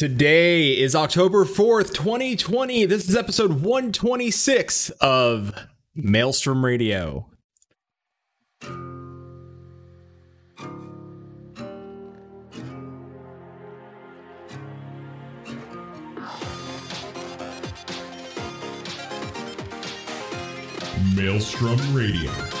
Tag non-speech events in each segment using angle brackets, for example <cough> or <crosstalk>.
Today is October 4th, 2020. This is episode 126 of Maelstrom Radio. Maelstrom Radio.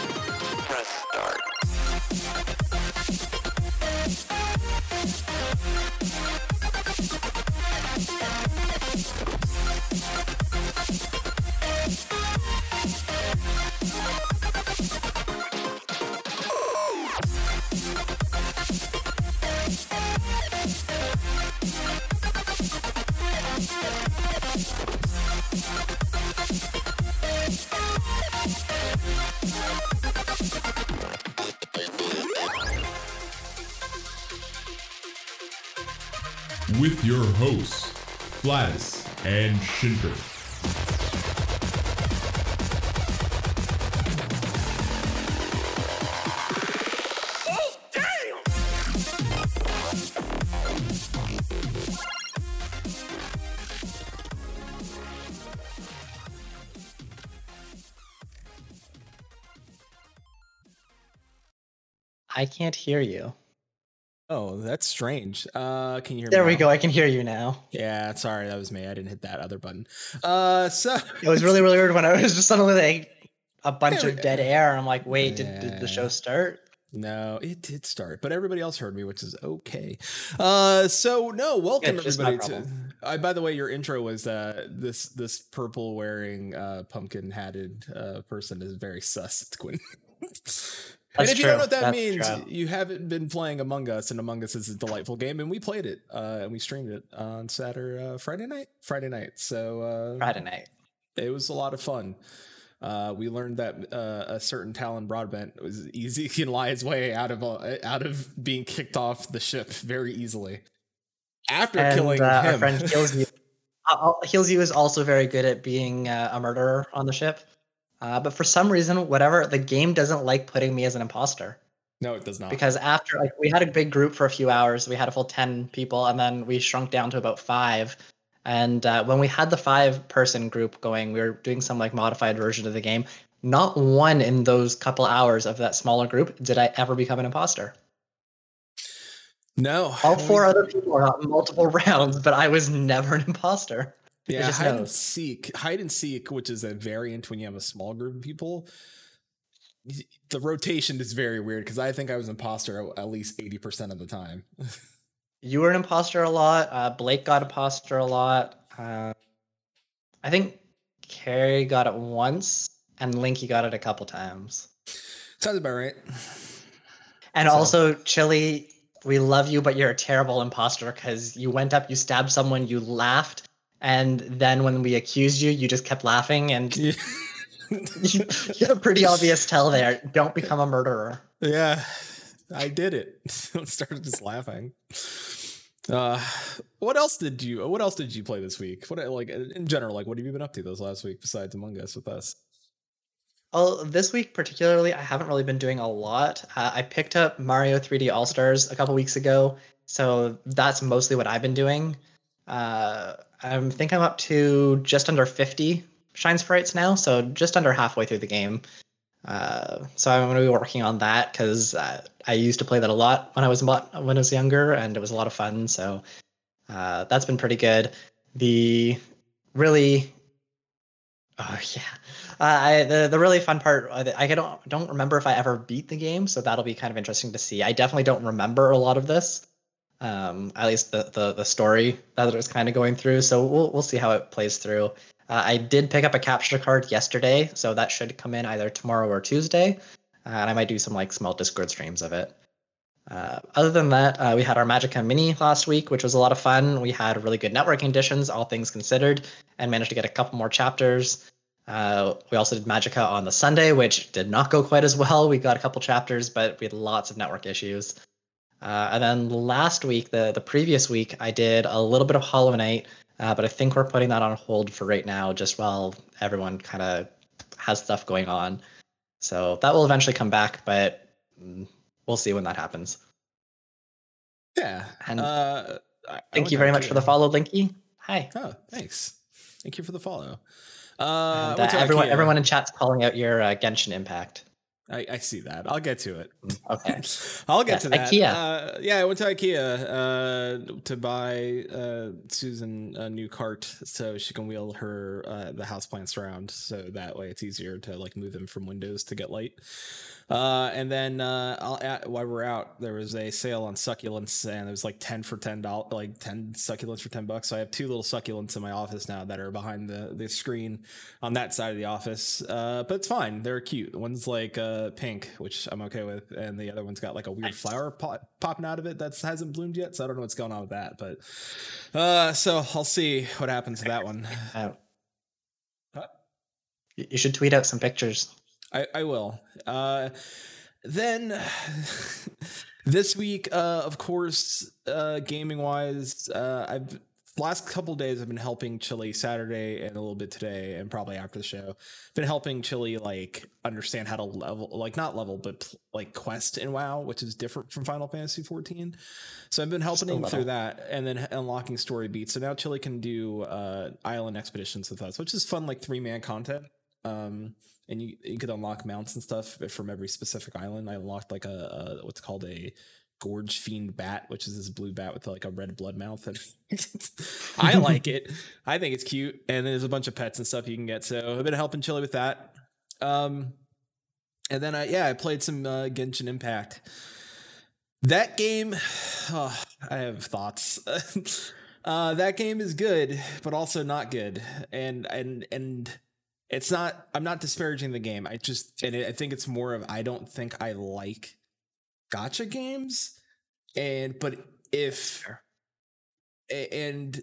Flatus and Shinter. Oh, I can't hear you. Oh, that's strange. Uh, can you hear me? There we now? go. I can hear you now. Yeah, sorry, that was me. I didn't hit that other button. Uh, so It was really, really weird when I was just suddenly like a bunch of dead air. I'm like, wait, did, did the show start? No, it did start, but everybody else heard me, which is okay. Uh, so no, welcome my everybody to. I, by the way, your intro was uh this this purple wearing uh pumpkin hatted uh person is very sus. It's Quinn. <laughs> and That's if you don't know what that That's means, true. you haven't been playing Among Us, and Among Us is a delightful game, and we played it uh, and we streamed it on Saturday, uh, Friday night, Friday night. So uh, Friday night. it was a lot of fun. Uh, we learned that uh, a certain Talon Broadbent was easy <laughs> can lie his way out of uh, out of being kicked off the ship very easily. After And killing uh, our him, friend Heals You. Heals You is also very good at being uh, a murderer on the ship. Uh, but for some reason, whatever, the game doesn't like putting me as an imposter. no, it does not. because after like we had a big group for a few hours. We had a full 10 people and then we shrunk down to about five. And uh, when we had the five person group going we were doing some like modified version of the game. Not one in those couple hours of that smaller group did i ever become an imposter. No, all four other people are on multiple <laughs> rounds but i was never an imposter Yeah, hide and seek, hide and seek, which is a variant when you have a small group of people. The rotation is very weird because I think I was imposter at- at least eighty percent of the time. you were an imposter a lot uh, blake got imposter a lot uh, i think carrie got it once and linky got it a couple times Sounds about right. And So- also, Chili, we love you, but you're a terrible imposter because you went up, you stabbed someone, you laughed, and then when we accused you, you just kept laughing, and <laughs> you, <laughs> you had a pretty obvious tell there. Don't become a murderer. Yeah, I did it. <laughs> Started just laughing. Uh, what else did you? What else did you play this week? What like in general? Like, what have you been up to those last week besides Among Us with us? Well, this week particularly, I haven't really been doing a lot. Uh, I picked up Mario 3D All Stars a couple weeks ago, so that's mostly what I've been doing. Uh, I think I'm up to just under 50 Shine Sprites now, so just under halfway through the game. Uh, so I'm going to be working on that because uh, I used to play that a lot when I was when I was younger, and it was a lot of fun. So uh, that's been pretty good. The really, oh yeah, uh, I the the really fun part. uh, I don't don't remember if I ever beat the game, so that'll be kind of interesting to see. I definitely don't remember a lot of this, um, at least the the the story that it was kind of going through. So we'll we'll see how it plays through. Uh, I did pick up a capture card yesterday, so that should come in either tomorrow or Tuesday, uh, and I might do some like small Discord streams of it. Uh, other than that, uh, we had our Magica Mini last week, which was a lot of fun. We had really good networking conditions, all things considered, and managed to get a couple more chapters. Uh, we also did Magica on the Sunday, which did not go quite as well. We got a couple chapters, but we had lots of network issues. Uh, and then last week, the the previous week, I did a little bit of Hollow Knight, uh, but I think we're putting that on hold for right now, just while everyone kind of has stuff going on. So that will eventually come back, but mm, we'll see when that happens. Yeah. And- uh, Thank you very much for the follow, Linky. Hi. Oh, thanks. Thank you for the follow. Uh, And, uh, everyone, everyone in chat's calling out your uh, Genshin impact. I, I see that. I'll get to it. Okay. <laughs> I'll get Yes, to that. IKEA. Uh, yeah, I went to IKEA uh, to buy uh, Susan a new cart so she can wheel her uh, the houseplants around. So that way it's easier to like move them from windows to get light. Uh, and then uh, I'll, at, while we're out, there was a sale on succulents, and it was like ten for ten dollars, like ten succulents for ten bucks. So I have two little succulents in my office now that are behind the the screen on that side of the office. Uh, but it's fine; they're cute. One's like uh, pink, which I'm okay with, and the other one's got like a weird flower pot popping out of it that hasn't bloomed yet. So I don't know what's going on with that. But uh, so I'll see what happens to that one. Out. Huh? You you should tweet out some pictures. I, I will. Uh, then <sighs> this week, uh, of course, uh, gaming wise, uh, I've last couple days I've been helping Chili Saturday and a little bit today and probably after the show. Been helping Chili like understand how to level, like not level, but like quest in WoW, which is different from Final Fantasy 14. So I've been helping him through that and then unlocking story beats. So now Chili can do uh, island expeditions with us, which is fun, like three man content. Um, and you you could unlock mounts and stuff from every specific island. I unlocked like a, a what's called a gorge fiend bat, which is this blue bat with like a red blood mouth. And <laughs> I like it. I think it's cute. And there's a bunch of pets and stuff you can get. So I've been helping Chili with that. Um, and then I yeah I played some uh, Genshin Impact. That game, <sighs> oh, I have thoughts. <laughs> uh, that game is good, but also not good. And and and it's not. I'm not disparaging the game. I just and I think it's more of I don't think I like gacha games. And but if and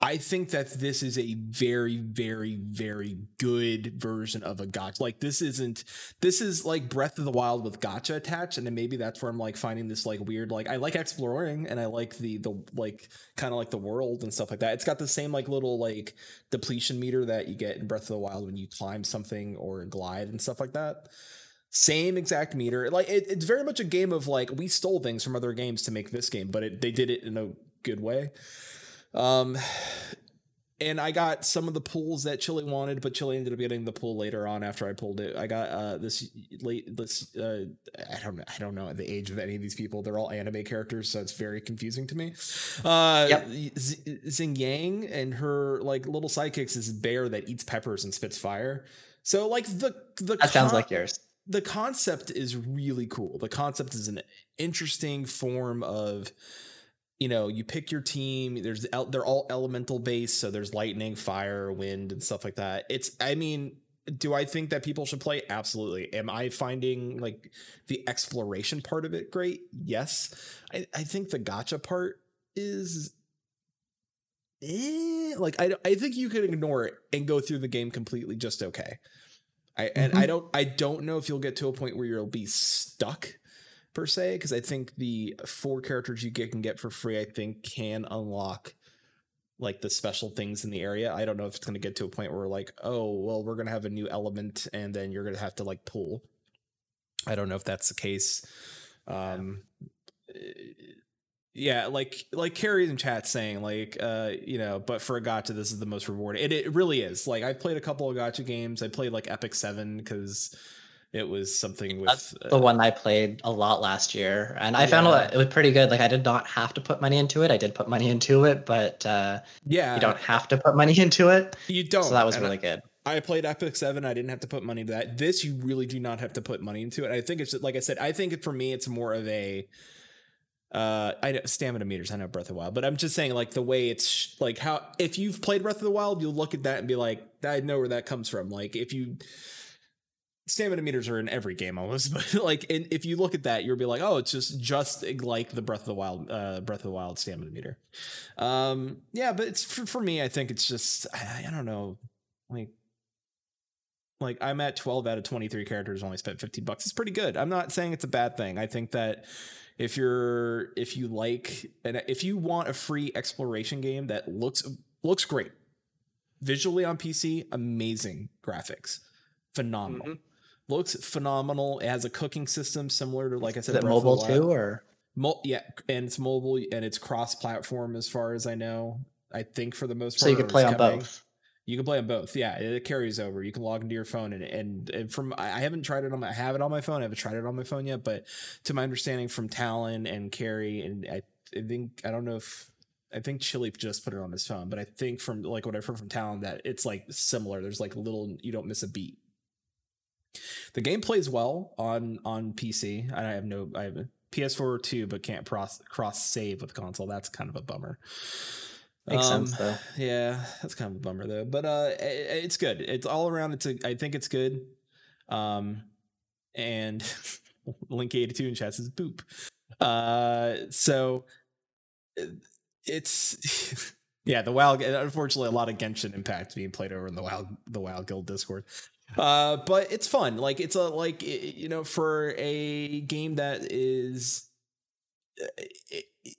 I think that this is a very, very, very good version of a gacha. Like this isn't this is like Breath of the Wild with gacha attached, and then maybe that's where I'm like finding this like weird. Like I like exploring and I like the the like kind of like the world and stuff like that. It's got the same like little like depletion meter that you get in Breath of the Wild when you climb something or glide and stuff like that. Same exact meter. Like it, it's very much a game of like we stole things from other games to make this game, but it, they did it in a good way. Um, and I got some of the pulls that Chili wanted, but Chili ended up getting the pull later on after I pulled it. I got uh this late this uh I don't know I don't know the age of any of these people. They're all anime characters, so it's very confusing to me. Uh Yep. Z- Xiangling and her like little sidekicks is bear that eats peppers and spits fire. So like the the That sounds like yours. the concept is really cool. The concept is an interesting form of you know, you pick your team. There's they're all elemental based, so there's lightning, fire, wind, and stuff like that. It's I mean, do I think that people should play? Absolutely. Am I finding like the exploration part of it great? Yes. I, I think the gacha part is eh, like I I think you could ignore it and go through the game completely just okay. I and I don't I don't know if you'll get to a point where you'll be stuck per se because I think the four characters you get can get for free I think can unlock like the special things in the area. I don't know if it's going to get to a point where like oh well we're going to have a new element and then you're going to have to like pull. I don't know if that's the case. Um yeah, like like Carrie in chat saying like uh you know, but for a gacha this is the most rewarding. It it really is. Like I've played a couple of gacha games. I played like Epic 7 cuz it was something with That's uh, the one I played a lot last year, and I found Yeah. it was pretty good. Like I did not have to put money into it. I did put money into it, but uh, yeah. you don't have to put money <laughs> into it. You don't. So that was And I- really good. I played Epic Seven. I didn't have to put money into that. This you really do not have to put money into it. I think it's like I said. I think for me, it's more of a uh I know stamina meters. I know Breath of the Wild, but I'm just saying like the way it's like how if you've played Breath of the Wild, you'll look at that and be like, I know where that comes from. Like if you stamina meters are in every game almost, <laughs> but like and if you look at that, you'll be like, oh, it's just just like the Breath of the Wild, uh, Breath of the Wild stamina meter. Um, yeah, but it's for, for me. I think it's just I, I don't know, like like I'm at 12 out of 23 characters only spent 50 bucks. It's pretty good. I'm not saying it's a bad thing. I think that if you're if you like and if you want a free exploration game that looks looks great visually on PC, amazing graphics, phenomenal. Mhm. Looks phenomenal. It has a cooking system similar to like I Is said, it of the mobile too, or Mul- yeah, and it's mobile and it's cross-platform as far as I know. I think for the most part. So you can play on coming. both. You can play on both. Yeah, it carries over. You can log into your phone and and, and from I I haven't tried it on my I have it on my phone. I haven't tried it on my phone yet, but to my understanding from Talon and Carrie and I, I think I don't know if I think Chili just put it on his phone, but I think from like what I've heard from Talon that it's like similar. There's like little you don't miss a beat. The game plays well on on PC. I have no I have a PS4 too, but can't cross cross save with console. That's kind of a bummer. Makes Um, sense though. yeah, that's kind of a bummer though. But uh i- i- it's good. It's all around it's a I think it's good. Um and <laughs> Link 82 in chat says boop. Uh so it's <laughs> yeah, the WoW unfortunately a lot of Genshin impact being played over in the WoW the WoW guild Discord. Uh but it's fun. Like it's a like you know for a game that is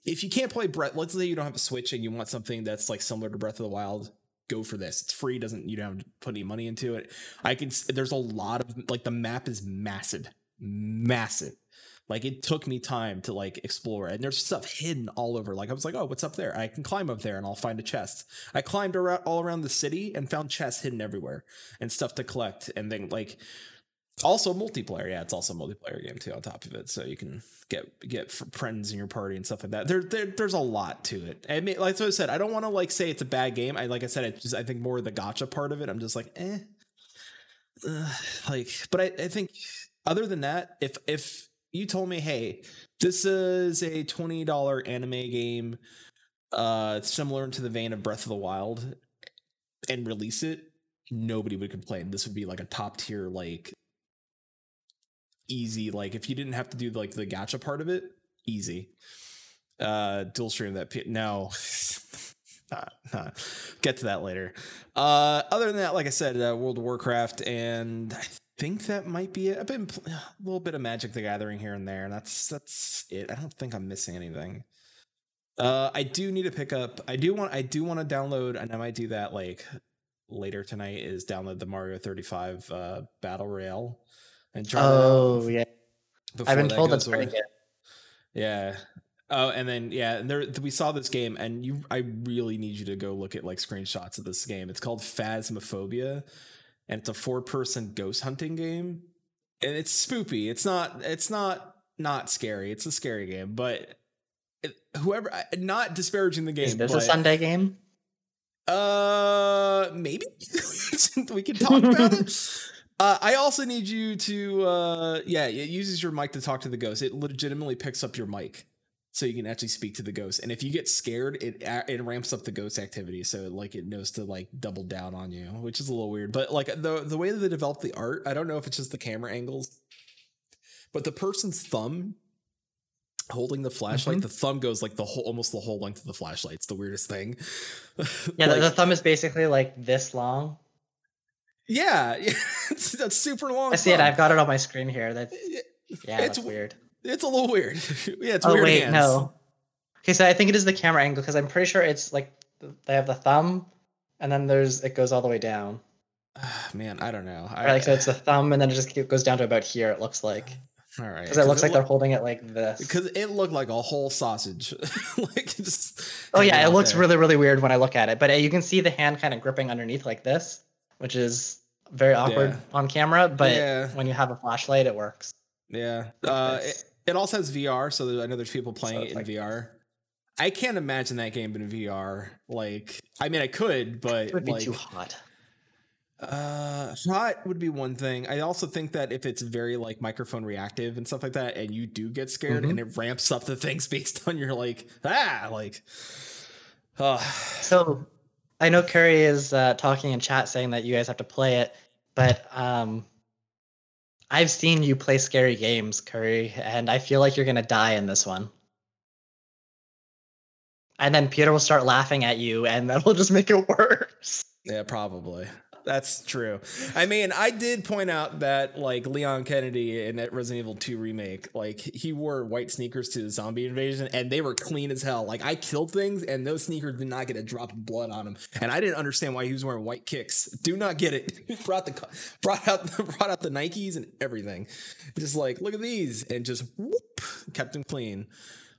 if you can't play Breath, let's say you don't have a Switch and you want something that's like similar to Breath of the Wild, go for this. It's free, doesn't you don't have to put any money into it. I can. There's a lot of like the map is massive, massive. Like it took me time to like explore, and there's stuff hidden all over. Like I was like, oh, what's up there? I can climb up there and I'll find a chest. I climbed around all around the city and found chests hidden everywhere and stuff to collect. And then like also multiplayer yeah it's also a multiplayer game too on top of it so you can get get friends in your party and stuff like that there, there there's a lot to it i mean like i said i don't want to like say it's a bad game i like i said it's just i think more the gacha part of it i'm just like eh like but I, I think other than that if if you told me hey this is a $20 anime game uh similar to the vein of breath of the wild and release it nobody would complain this would be like a top tier like easy like if you didn't have to do like the gacha part of it easy uh dual stream that P- no <laughs> not, not. get to that later uh other than that like i said uh, world of warcraft and i think that might be it i've been a little bit of magic the gathering here and there and that's that's it i don't think i'm missing anything uh i do need to pick up i do want i do want to download and i might do that like later tonight is download the mario 35 uh battle royale and try Oh yeah, I've been told that's pretty good. Yeah. Oh, and then yeah, and there we saw this game, and you, I really need you to go look at like screenshots of this game. It's called Phasmophobia, and it's a four-person ghost hunting game, and it's spoopy. It's not. It's not not scary. It's a scary game, but it, whoever, not disparaging the game. Is this but, a Sunday game? uh, maybe <laughs> we can talk about it. <laughs> Uh, I also need you to, uh, yeah, it uses your mic to talk to the ghost. It legitimately picks up your mic, so you can actually speak to the ghost. And if you get scared, it it ramps up the ghost activity, so like it knows to like double down on you, which is a little weird. But like the the way that they developed the art, I don't know if it's just the camera angles, but the person's thumb holding the flashlight, Mhm. the thumb goes like the whole almost the whole length of the flashlight. It's the weirdest thing. <laughs> Yeah, the- Like- the thumb is basically like this long. Yeah, <laughs> that's super long. I see it. I've got it on my screen here. That's yeah, It's that's weird. It's a little weird. <laughs> yeah, it's oh weird. wait, hands. no. Okay, so I think it is the camera angle because I'm pretty sure it's like they have the thumb, and then there's it goes all the way down. <sighs> man, I don't know. I, like so it's the thumb, and then it just goes down to about here. It looks like <sighs> all right because it looks like they're holding it like this. because it looked like a whole sausage. <laughs> like just. Oh yeah, it looks there. really really weird when I look at it, but uh, you can see the hand kind of gripping underneath like this, which is very awkward Yeah. on camera. But Yeah. when you have a flashlight, it works. Yeah. Uh, it, it also has VR, so I know there's people playing it's it in like VR. I can't imagine that game in VR. Like, I mean, I could, but It would be like, too hot. Uh, hot would be one thing. I also think that if it's very like microphone reactive and stuff like that, and you do get scared, Mhm. and it ramps up the things <laughs> based on your like ah like. <sighs> Uh, So I know Curry is uh, talking in chat saying that you guys have to play it, but um, I've seen you play scary games, Curry, and I feel like you're gonna die in this one. And then Peter will start laughing at you, and <laughs> that'll just make it worse. yeah, probably. That's true. I mean, I did point out that like Leon Kennedy in that Resident Evil 2 remake, like he wore white sneakers to the zombie invasion and they were clean as hell. Like I killed things and those sneakers did not get a drop of blood on them. And I didn't understand why he was wearing white kicks. Do not get it. <laughs> brought the brought out <laughs> brought out the Nikes and everything. Just like, look at these and just whoop, kept them clean.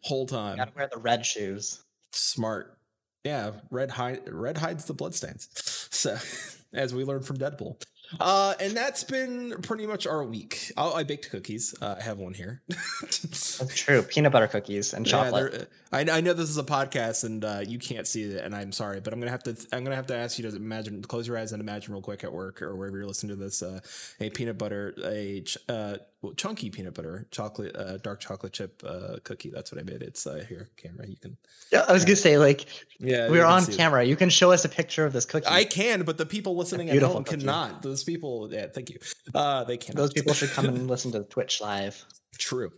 whole time. Gotta wear the red shoes. Smart. Yeah, red hide red hides the bloodstains. So <laughs> as we learned from Deadpool. <laughs> Uh, and that's been pretty much our week. Oh, I baked cookies. Uh, I have one here. <laughs> That's true. Peanut butter cookies and chocolate. they're- I, I know this is a podcast and uh, you can't see it, and I'm sorry, but I'm gonna have to. I'm gonna have to ask you to imagine, close your eyes and imagine real quick at work or wherever you're listening to this, uh, a peanut butter, a ch- uh, well, chunky peanut butter, chocolate, uh, dark chocolate chip uh, cookie. That's what I made. It's uh, here, camera. You can. yeah, I was gonna say like Yeah, we're on see it. camera. You can show us a picture of this cookie. I can, but the people listening at home cookie. cannot. Those people, yeah, thank you. Uh, they can't. Those people should come and <laughs> listen to Twitch live True.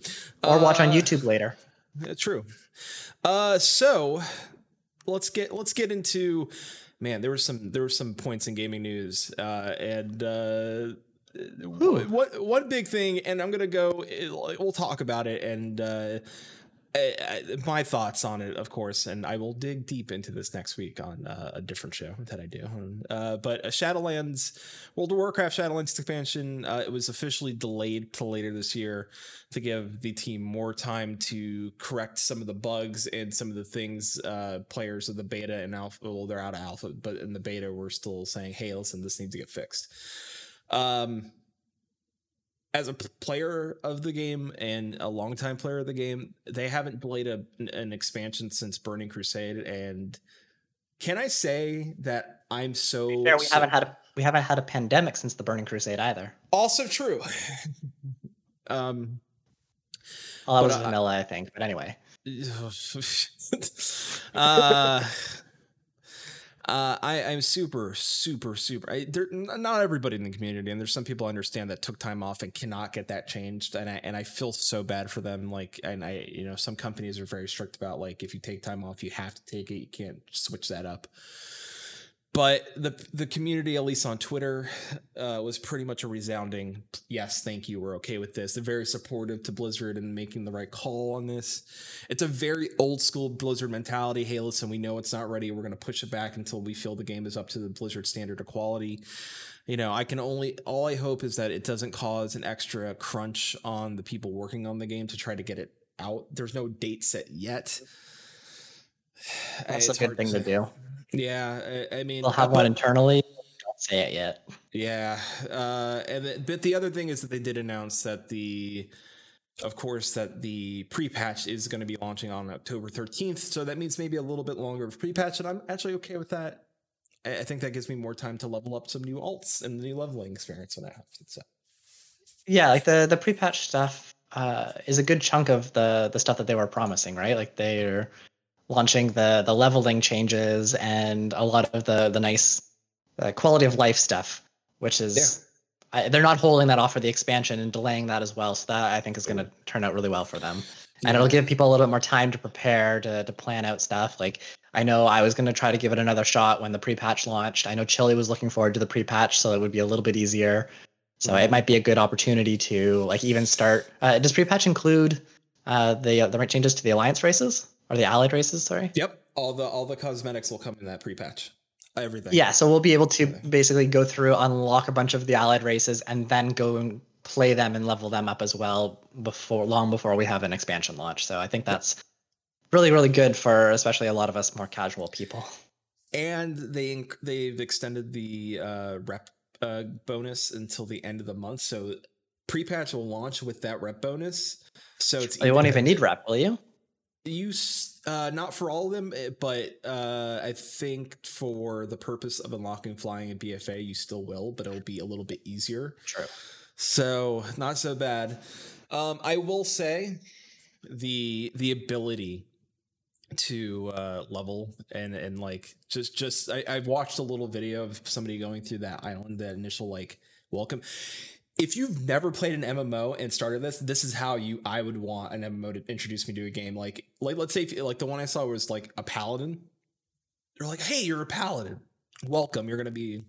or watch on Uh, YouTube later. Yeah, true. Uh, so let's get let's get into man. There were some there were some points in gaming news, uh, and uh, Ooh. one big thing, and I'm gonna go. eh, We'll talk about it, and uh, I- I- my thoughts on it, of course, and I will dig deep into this next week on uh, a different show that I do. Uh, but uh, Shadowlands, World of Warcraft Shadowlands expansion, uh, it was officially delayed to later this year to give the team more time to correct some of the bugs and some of the things uh, players of the beta and alpha. Well, they're out of alpha, but in the beta, we're still saying, "Hey, listen, this needs to get fixed." Um, as a player of the game and a longtime player of the game, they haven't played a, an expansion since Burning Crusade. And can I say that I'm so Fair, we so- haven't had a we haven't had a pandemic since the Burning Crusade either. also true. <laughs> um, Well, that was vanilla, I think. But anyway, <laughs> uh, uh, I, I'm super, super, super. I, there, not everybody in the community, and there's some people I understand that took time off and cannot get that changed, and I and I feel so bad for them. Like, and I, you know, some companies are very strict about like if you take time off, you have to take it. You can't switch that up. But the the community, at least on Twitter, uh, was pretty much a resounding yes, thank you. We're okay with this. They're very supportive to Blizzard and making the right call on this. It's a very old school Blizzard mentality. Hey, listen, we know it's not ready. We're going to push it back until we feel the game is up to the Blizzard standard of quality. You know, I can only all I hope is that it doesn't cause an extra crunch on the people working on the game to try to get it out. There's no date set yet. <sighs> that's a good hard thing to do. Yeah, I, I mean, We'll have but- one internally. Don't say it yet. yeah, uh, and then, but the other thing is that they did announce that the, of course, that the pre-patch is going to be launching on October thirteenth. So that means maybe a little bit longer of pre-patch, and I'm actually okay with that. I, I think that gives me more time to level up some new alts and the new leveling experience when I have to. So Yeah, like the the pre-patch stuff uh, is a good chunk of the the stuff that they were promising, right? Like they're launching the the leveling changes and a lot of the the nice uh, quality of life stuff, which is I, they're not holding that off for the expansion and delaying that as well. So that I think is going to turn out really well for them, and it'll give people a little bit more time to prepare to to plan out stuff. Like I know I was going to try to give it another shot when the pre-patch launched. I know Chili was looking forward to the pre-patch, so it would be a little bit easier. So it might be a good opportunity to like even start. Uh, does pre-patch include uh, the the changes to the alliance races or the allied races? Sorry. Yep, all the all the cosmetics will come in that pre-patch. Everything. Yeah, so we'll be able to basically go through, unlock a bunch of the allied races, and then go and play them and level them up as well before long before we have an expansion launch. So I think that's really really good for especially a lot of us more casual people. and they they've extended the uh, rep uh, bonus until the end of the month. So pre-patch will launch with that rep bonus. So it's Oh, you won't even need rep, will you? You uh, not for all of them, eh, but uh, I think for the purpose of unlocking flying and BFA, you still will, but it'll be a little bit easier. True. So not so bad. Um, I will say the the ability to uh, level and and like just just I, I've watched a little video of somebody going through that island, that initial like welcome. If you've never played an MMO and started this, this is how you I would want an MMO to introduce me to a game. Like like let's say if, like the one I saw was like a paladin. They're like, hey, you're a paladin. Welcome. You're gonna be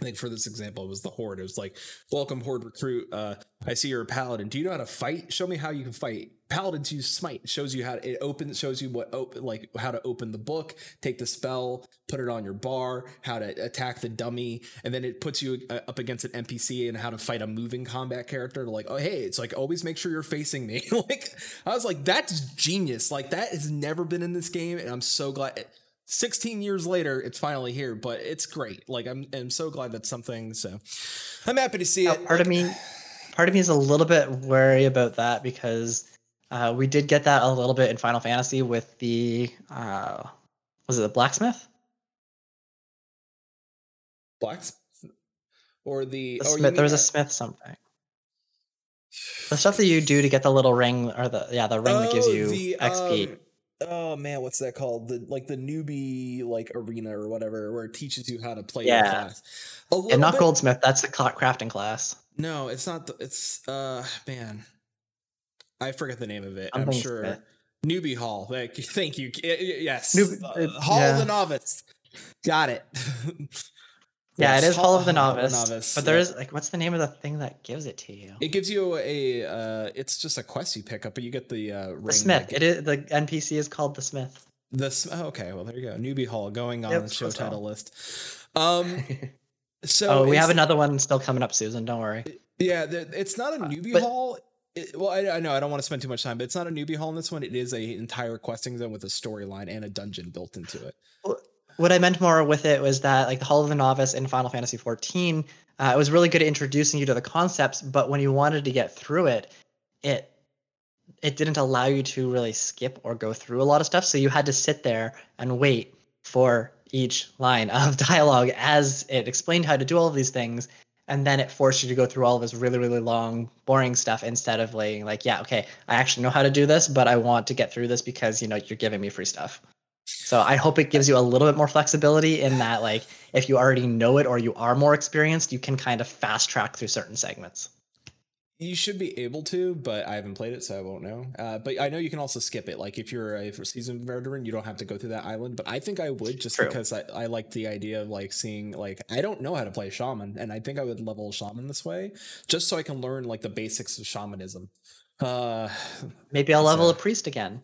I think for this example, it was the horde. It was like, "Welcome, horde recruit. Uh, I see you're a paladin. Do you know how to fight? Show me how you can fight." Paladins use smite. Shows you how to, it opens. Shows you what open like how to open the book, take the spell, put it on your bar, how to attack the dummy, and then it puts you uh, up against an NPC and how to fight a moving combat character. Like, oh hey, it's like always make sure you're facing me. <laughs> like I was like, that's genius. Like that has never been in this game, and I'm so glad. 16 years later, it's finally here, but it's great. Like I'm, I'm so glad that's something. So I'm happy to see Now, it. part of me, part of me is a little bit wary about that because uh, we did get that a little bit in Final Fantasy with the uh, was it the blacksmith? Blacks or the, The oh, smith. There was a smith something. The stuff that you do to get the little ring, or the yeah, the ring that gives Oh, you the, XP. um, oh man, what's that called? The like the newbie like arena or whatever, where it teaches you how to play Yeah. class. And not bit- goldsmith. That's the crafting class. No, it's not. The, it's uh man, I forget the name of it. I'm Something sure. Smith. Newbie Hall. Thank you. Thank you. Yes. Uh, Hall of yeah. the Novice. Got it. <laughs> Yeah, Yes, it is Hall of the Novice. Novice, But there yeah. is like, what's the name of the thing that gives it to you? It gives you a. Uh, it's just a quest you pick up, but you get the uh, ring. The Smith. It is the NPC is called the Smith. The oh, okay. Well, there you go. Newbie Hall going on Yep, the show that's all. title list. Um. <laughs> So oh, we have another one still coming up, Susan. Don't worry. Yeah, the, it's not a Uh, newbie but- hall. It, well, I, I know I don't want to spend too much time, but it's not a newbie hall in this one. It is a entire questing zone with a storyline and a dungeon built into it. What I meant more with it was that like the Hall of the Novice in Final Fantasy XIV, uh, it was really good at introducing you to the concepts, but when you wanted to get through it, it it didn't allow you to really skip or go through a lot of stuff. So you had to sit there and wait for each line of <laughs> dialogue as it explained how to do all of these things. And then it forced you to go through all of this really, really long, boring stuff instead of like, like, yeah, okay, I actually know how to do this, but I want to get through this because you know you're giving me free stuff. So I hope it gives you a little bit more flexibility in that, like, if you already know it or you are more experienced, you can kind of fast track through certain segments. You should be able to, but I haven't played it, so I won't know. Uh, but I know you can also skip it. Like if you're a seasoned veteran, you don't have to go through that island. But I think I would just True. because I, I like the idea of like seeing like I don't know how to play shaman, and I think I would level shaman this way just so I can learn like the basics of shamanism. Uh, Maybe I'll level So- a priest again.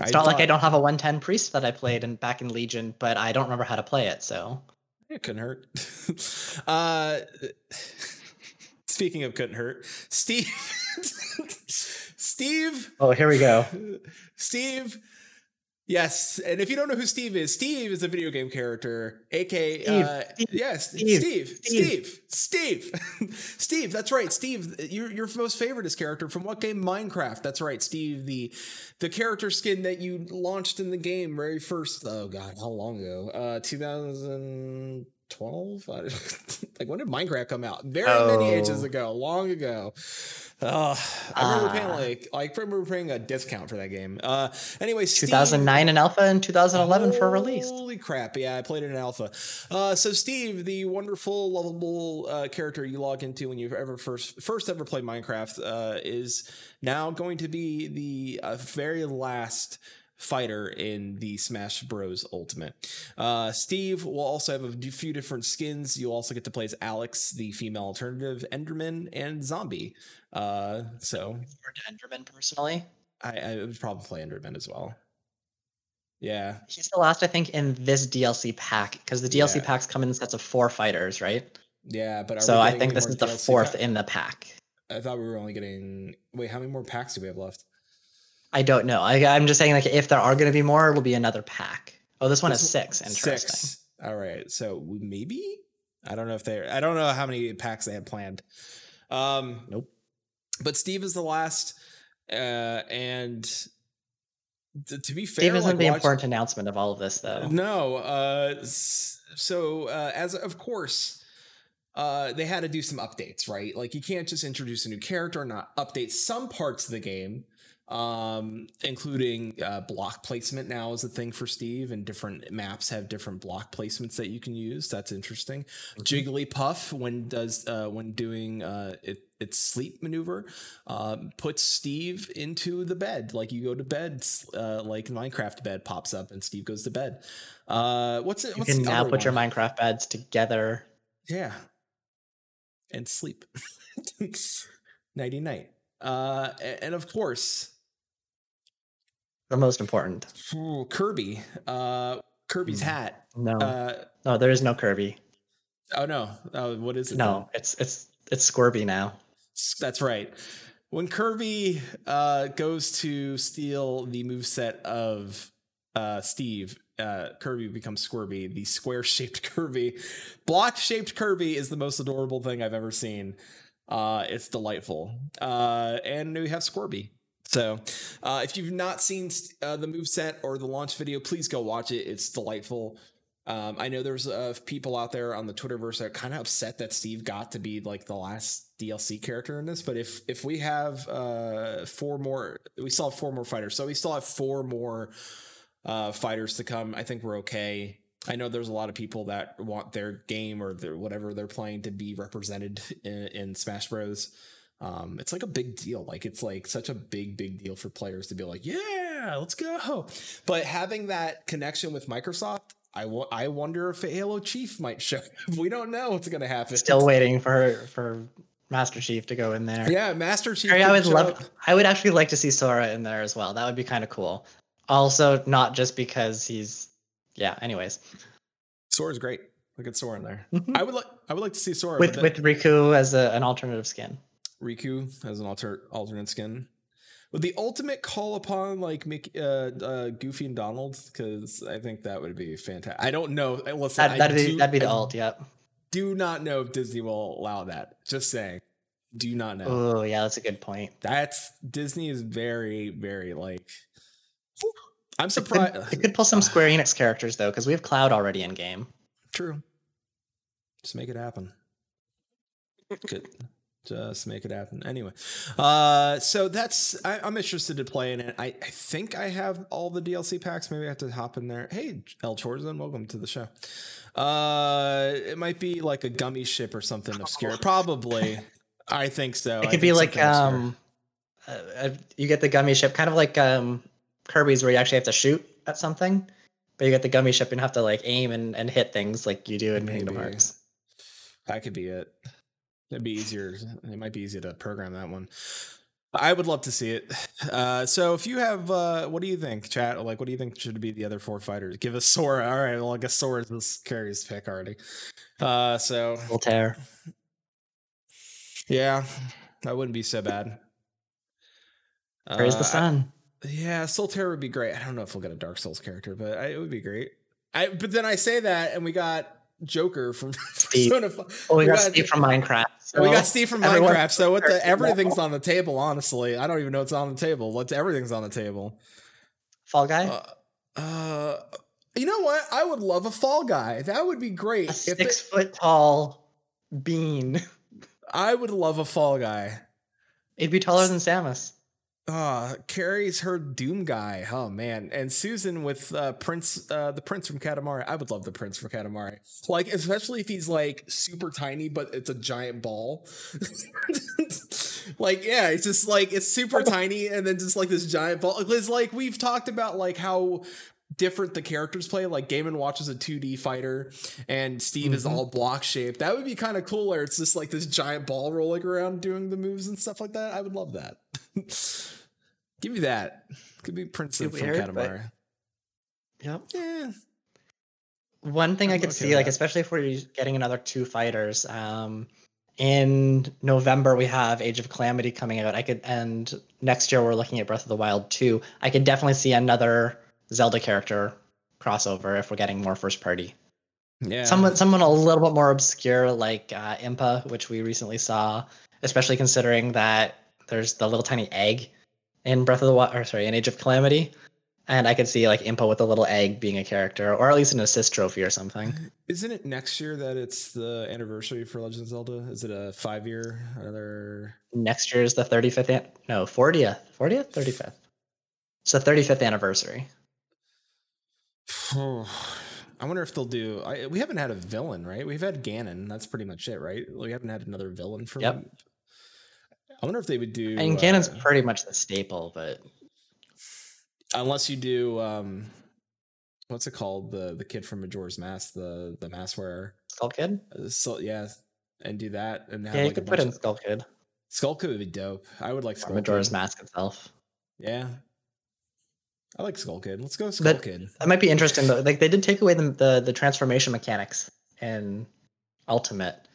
It's I not like I don't have a 110 priest that I played in back in Legion, but I don't remember how to play it. So It couldn't hurt. <laughs> uh, <laughs> speaking of couldn't hurt, Steve. <laughs> Steve. oh, here we go. Steve. Yes, and if you don't know who Steve is, Steve is a video game character, aka Steve, uh, Steve, yes, Steve, Steve, Steve. Steve, Steve, <laughs> Steve. That's right, Steve. Your your most favoriteest character from what game? Minecraft. That's right, Steve. The the character skin that you launched in the game very first. Oh God, how long ago? Uh, two thousand twelve. <laughs> like when did Minecraft come out? Very many ages Oh. ago, long ago. Uh, I remember paying Ah. like like I remember paying a discount for that game. Uh, anyway, Steve- 2009 in alpha and 2011 for release. Holy crap! Yeah, I played it in alpha. Uh, so Steve, the wonderful, lovable uh, character you log into when you ever first first ever played Minecraft, uh, is now going to be the uh, very last fighter in the Smash Bros. Ultimate. Uh, Steve will also have a few different skins. You'll also get to play as Alex, the female alternative, Enderman, and Zombie. Uh, so For Enderman, personally, I, I would probably play Enderman as well. Yeah, he's the last I think in this DLC pack because the DLC Yeah. packs come in sets of four fighters, right? yeah, but are So I think this is the fourth pack? in the pack. I thought we were only getting. Wait, how many more packs do we have left? I don't know. I, I'm just saying, like, if there are going to be more, it'll be another pack. Oh, this one This is six. Interesting. Six. All right. So maybe I don't know if they. I don't know how many packs they had planned. Um. Nope. But Steve is the last, uh, and t- to be fair, Steve isn't like, the watch- important announcement of all of this, though. No. Uh. So uh, as of course. Uh, they had to do some updates, right? Like you can't just introduce a new character and not update some parts of the game, um, including uh, block placement. Now is a thing for Steve, and different maps have different block placements that you can use. That's interesting. Jigglypuff, when does uh, when doing uh, it, its sleep maneuver, um, puts Steve into the bed. Like you go to bed, uh, like Minecraft bed pops up, and Steve goes to bed. Uh, what's it? You What's can now put your? Minecraft beds together Yeah. And sleep. <laughs> Nighty night. Uh, and of course, The most important. ooh, Kirby. Uh, Kirby's Hmm. hat. No, Uh, no, there is no Kirby. oh no. Oh, what is it? No, it's it's it's Scorby now. That's right. When Kirby uh, goes to steal the moveset of uh, Steve, uh, Kirby becomes Squirby, the square shaped <laughs> Kirby. Block shaped Kirby is the most adorable thing I've ever seen. Uh, it's delightful. Uh, and we have Squirby. So, uh, if you've not seen uh, the moveset or the launch video, please go watch it. It's delightful. Um, I know there's uh, people out there on the Twitterverse that are kind of upset that Steve got to be like the last DLC character in this. But if if we have uh, four more, we still have four more fighters, so we still have four more uh, fighters to come. I think we're okay. I know there's a lot of people that want their game or their whatever they're playing to be represented <laughs> in, in Smash Bros. Um, it's like a big deal. Like it's like such a big, big deal for players to be like, yeah, let's go. But having that connection with Microsoft, I I wonder if Halo Chief might show. up. <laughs> we don't know what's gonna happen. Still waiting for for Master Chief to go in there. yeah, Master Chief. I would love. up. I would actually like to see Sora in there as well. That would be kind of cool. Also, not just because he's. Yeah. Anyways, Sora's great. Look at Sora in there. <laughs> I would like. I would like to see Sora with with Riku as a, an alternative skin. Riku as an alter alternate skin. Would the ultimate call upon like Mickey, uh, uh, Goofy and Donald? Because I think that would be fantastic. I don't know. Listen, That, that'd be do- that'd be the I alt. Yep. Do not know if Disney will allow that. Just saying. Do not know. Oh yeah, that's a good point. That's Disney is very, very like. I'm It could, surprised. it could pull some Square Enix characters though, because we have Cloud already in game. True. Just make it happen. Good. Just make it happen. Anyway, uh, so that's I, I'm interested to play in it. I, I think I have all the DLC packs. Maybe I have to hop in there. Hey, El Chorzan, welcome to the show. Uh, it might be like a gummy ship or something obscure. Probably. I think so. It could be like um, uh, uh, you get the gummy ship, kind of like um Kirby's, where you actually have to shoot at something, but you get the gummy ship and have to like aim and, and hit things like you do in Kingdom Maybe. Hearts. That could be it. It'd be easier. It might be easier to program that one. I would love to see it. Uh, so if you have, uh, what do you think, chat? Like, what do you think should be the other four fighters? Give us Sora. <laughs> All right. Well, I guess Sora's this carries pick already. Uh, so Solaire. yeah, that wouldn't be so bad. Praise Uh, the sun. Yeah, Solaire would be great. I don't know if we'll get a Dark Souls character, but I, it would be great. I but then I say that, and we got Joker from <laughs> Steve. Persona. f- Oh, we got got- Steve from Minecraft. we so got Steve from everyone- Minecraft. So what the everything's on the table. Honestly, I don't even know what's on the table. Let's everything's on the table. Fall Guy. Uh, uh, you know what? I would love a Fall Guy. That would be great. a If six it- foot tall bean. <laughs> I would love a Fall Guy. It'd be taller than Samus. Uh carries her Doom guy. Oh man. And Susan with uh Prince uh the Prince from Katamari. I would love the Prince from Katamari. Like especially if he's like super tiny but it's a giant ball. <laughs> like yeah, it's just like it's super <laughs> tiny and then just like this giant ball. It's like we've talked about like how different the characters play. Like Gaiman watches a 2D fighter and Steve is Mhm. all block shaped. That would be kind of cooler. It's just like this giant ball rolling around doing the moves and stuff like that. I would love that. <laughs> Give me that. Could be Prince from weird, Katamari. Yep. Yeah. One thing I I'm could okay see, like that. especially if we're getting another two fighters, um, in November we have Age of Calamity coming out. I could, and next year we're looking at Breath of the Wild 2. I could definitely see another Zelda character crossover if we're getting more first party. Yeah. Someone, someone a little bit more obscure like uh, Impa, which we recently saw, especially considering that there's the little tiny egg in Breath of the Wild, or sorry, in Age of Calamity. And I could see like Impa with a little egg being a character, or at least an assist trophy or something. Isn't it next year that it's the anniversary for Legend of Zelda? Is it a five year? Another Next year is the 35th, an- no, 40th, 40th, 35th. It's the 35th anniversary. Oh, <sighs> I wonder if they'll do. I, we haven't had a villain, right? We've had Ganon. That's pretty much it, right? We haven't had another villain for. Yep. I wonder if they would do. And Ganon's uh, pretty much the staple, but unless you do. um what's it called? The the kid from Majora's Mask, the the mask wearer. Skull Kid. Uh, So yeah, and do that and have Yeah, you like could put in of- Skull Kid Skull Kid would be dope. I would like Skull Majora's Kid. Mask itself. Yeah. I like Skull Kid. Let's go Skull But- Kid. That might be interesting though. Like they did take away the the, the transformation mechanics in Ultimate.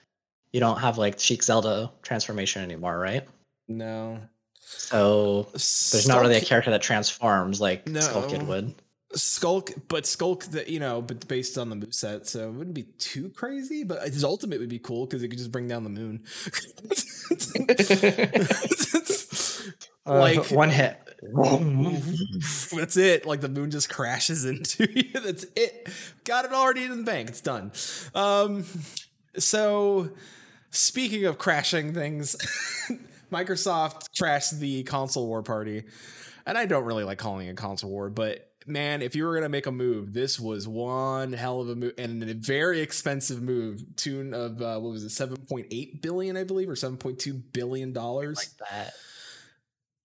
You don't have like Sheik Zelda transformation anymore, right? No. So there's not really a character that transforms like Skull Kid would. Skulk, but Skulk, that you know, but based on the moveset, so it wouldn't be too crazy. But his ultimate would be cool because it could just bring down the moon. <laughs> Uh, Like- one hit. <laughs> That's it. Like the moon just crashes into <laughs> you. That's it. Got it already in the bank. It's done. Um, so speaking of crashing things, <laughs> Microsoft crashed the console war party. And I don't really like calling it a console war, but man, if you were gonna make a move, this was one hell of a move and a very expensive move. Tune of uh, what was it, seven point eight billion, I believe, or seven point two billion dollars. like that.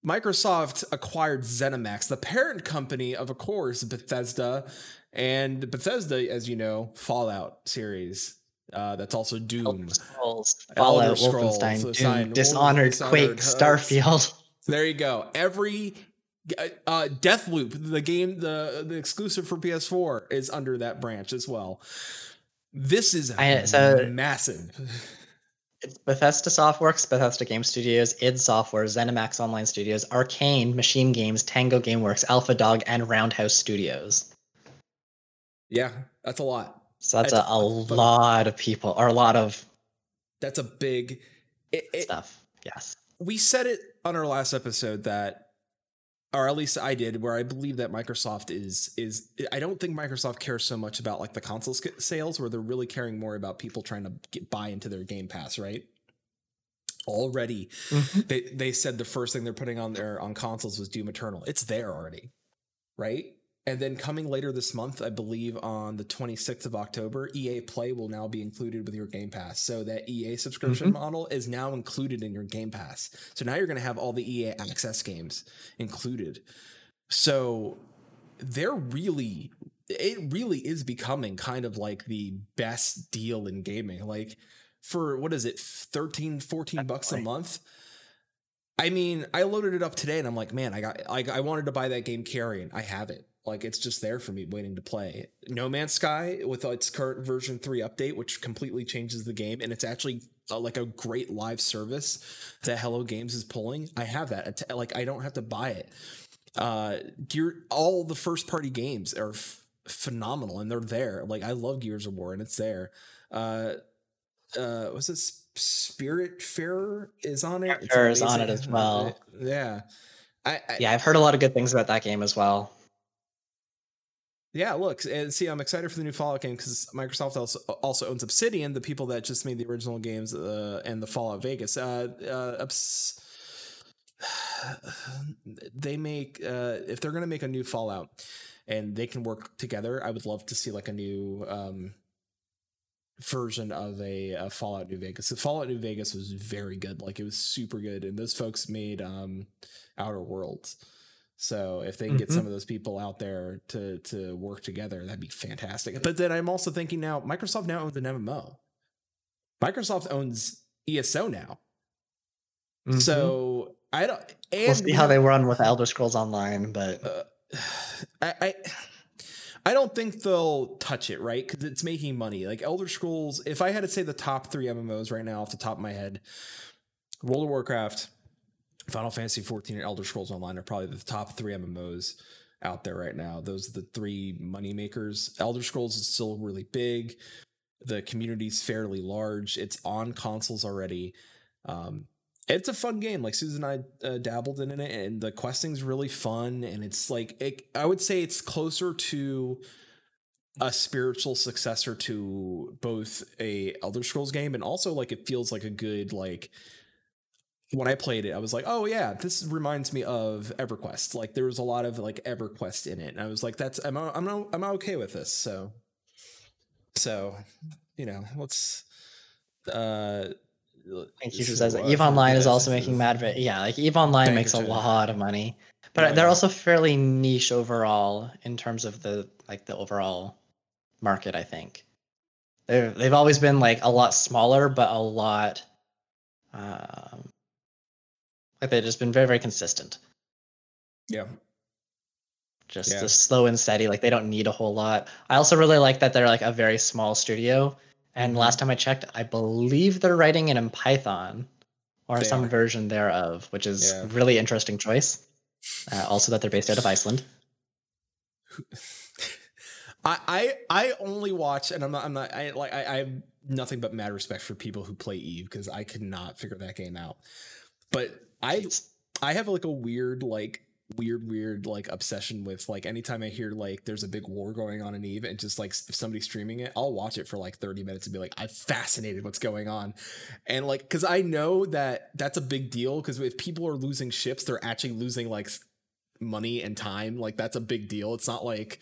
Microsoft acquired ZeniMax, the parent company of, of course, Bethesda, and Bethesda, as you know, Fallout series. Uh, that's also Doom. Elder Scrolls, Elder Fallout, Scrolls, Wolfenstein, Doom, sign- Dishonored, Dishonored, Quake, uh, Starfield. <laughs> There you go. Every uh, Deathloop, the game, the the exclusive for PS4, is under that branch as well. This is I- so- massive. <laughs> It's Bethesda Softworks, Bethesda Game Studios, id Software, ZeniMax Online Studios, Arcane, Machine Games, Tango GameWorks, Alpha Dog, and Roundhouse Studios. Yeah, that's a lot. So that's a, That's a fucking- lot of people, or a lot of That's a big. It, it, stuff. Yes. we said it on our last episode that or at least I did where I believe that Microsoft is is I don't think Microsoft cares so much about like the console sales where they're really caring more about people trying to get buy into their game pass, right? Already mm-hmm. they they said the first thing they're putting on their on consoles was Doom Eternal. It's there already. Right? And then coming later this month, I believe on the 26th of October, EA Play will now be included with your Game Pass. So that EA subscription Mhm. model is now included in your Game Pass. So now you're going to have all the EA Access games included. So they're really it really is becoming kind of like the best deal in gaming. Like for what is it 13 14 bucks a Definitely. month? I mean, I loaded it up today and I'm like, man, I got like I wanted to buy that game Carrion. I have it. Like it's just there for me waiting to play. No Man's Sky with its current version 3 update which completely changes the game and it's actually uh, like a great live service that Hello Games is pulling. I have that. Like I don't have to buy it. Uh Gear all the first party games are f- phenomenal and they're there. Like I love Gears of War and it's there. Uh uh was it Spiritfarer is on it? It's is on it as well. Yeah. I, I Yeah, I've heard a lot of good things about that game as well. Yeah, look, and see, I'm excited for the new Fallout game because Microsoft also also owns Obsidian, the people that just made the original games uh, and the Fallout Vegas. Uh, uh, Obs- <sighs> they make uh, if they're gonna make a new Fallout and they can work together, I would love to see like a new um, version of a, a Fallout New Vegas. The Fallout New Vegas was very good, like it was super good, and those folks made um, Outer Worlds. So if they can get Mhm. some of those people out there to to work together, that'd be fantastic. But then I'm also thinking now, Microsoft now owns an MMO. Microsoft owns ESO now. Mhm. So I don't. And we'll see how they run with Elder Scrolls Online, but uh, I, I I don't think they'll touch it, right? Because it's making money. Like Elder Scrolls, if I had to say the top three MMOs right now off the top of my head, World of Warcraft, Final Fantasy 14, and Elder Scrolls Online are probably the top three MMOs out there right now. Those are the three money makers. Elder Scrolls is still really big. The community's fairly large. It's on consoles already. Um, it's a fun game. Like Susan and I uh, dabbled in it, and the questing's really fun. And it's like it, I would say it's closer to a spiritual successor to both a Elder Scrolls game, and also like it feels like a good like. When I played it, I was like, "Oh yeah, this reminds me of EverQuest." Like there was a lot of like EverQuest in it, and I was like, "That's I'm I'm I'm okay with this." So, so you know, let's uh Thank you. for says that? Eve Online is also making mad. vi- Yeah, like Eve Online makes a lot of money, but they're yeah. also fairly niche overall in terms of the like the overall market. I think they're they've always been like a lot smaller, but a lot um, like they've just been very very consistent. Yeah. Just Yeah. the slow and steady. Like they don't need a whole lot. I also really like that they're like a very small studio. And Mhm. last time I checked, I believe they're writing it in Python or They some are. version thereof, which is Yeah. really interesting choice. Uh, also, that they're based out of Iceland. <laughs> I, I I only watch, and I'm not I'm not I like I, I have nothing but mad respect for people who play Eve because I could not figure that game out. But I I have like a weird like weird weird like obsession with like anytime I hear like there's a big war going on in Eve and just like if somebody's streaming it, I'll watch it for like 30 minutes and be like I'm fascinated what's going on. And like cuz I know that that's a big deal cuz if people are losing ships, they're actually losing like money and time. Like that's a big deal. It's not like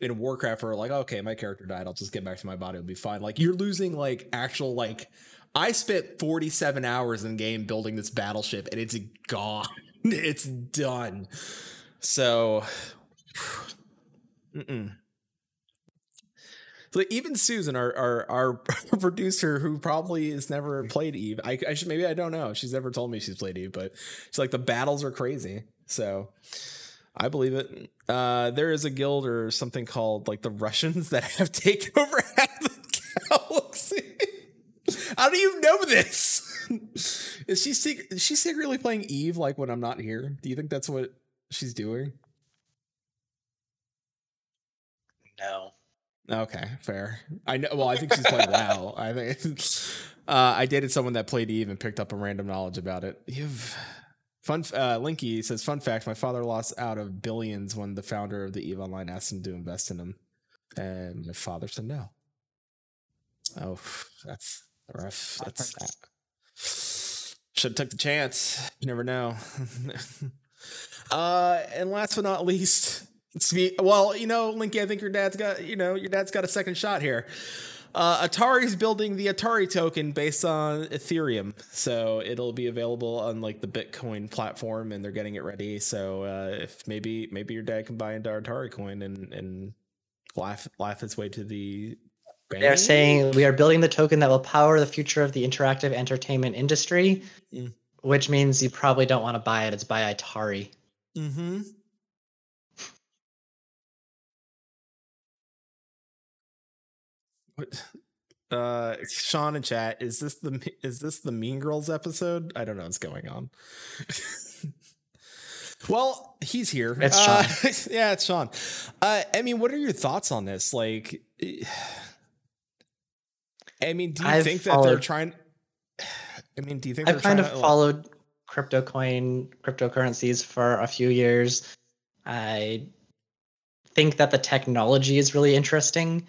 in Warcraft where like, okay, my character died, I'll just get back to my body, it'll be fine. Like you're losing like actual like I spent 47 hours in game building this battleship and it's gone. <laughs> It's done. So <sighs> mm-mm. So even Susan, our, our our <laughs> producer, who probably has never played Eve, I, I should maybe I don't know. She's never told me she's played Eve, but she's like the battles are crazy. So I believe it. Uh, there is a guild or something called like the Russians <laughs> that have taken over. How do you know this? <laughs> is she secret? Is she secretly playing Eve like when I'm not here? Do you think that's what she's doing? No. Okay, fair. I know. Well, I think she's playing WoW. <laughs> I think. Uh, I dated someone that played Eve and picked up a random knowledge about it. You've fun. Uh, Linky says, "Fun fact: My father lost out of billions when the founder of the Eve Online asked him to invest in him, and my father said no." Oh, that's rough. That's <sighs> should have took the chance. You never know. <laughs> uh, and last but not least, it's me. Well, you know, Linky, I think your dad's got you know your dad's got a second shot here. Uh, Atari's building the Atari token based on Ethereum, so it'll be available on like the Bitcoin platform, and they're getting it ready. So uh, if maybe maybe your dad can buy into Atari coin and and laugh laugh its way to the. They're saying we are building the token that will power the future of the interactive entertainment industry, Mm. which means you probably don't want to buy it. It's by Atari. Mm-hmm. What? Uh, Sean in chat, is this the is this the Mean Girls episode? I don't know what's going on. <laughs> well, he's here. It's Uh, <laughs> yeah, it's Sean. Uh, I mean, what are your thoughts on this? Like, I mean, do you I've think that they're trying? I mean, do you think I've they're kind of trying to, followed crypto coin cryptocurrencies for a few years. I think that the technology is really interesting.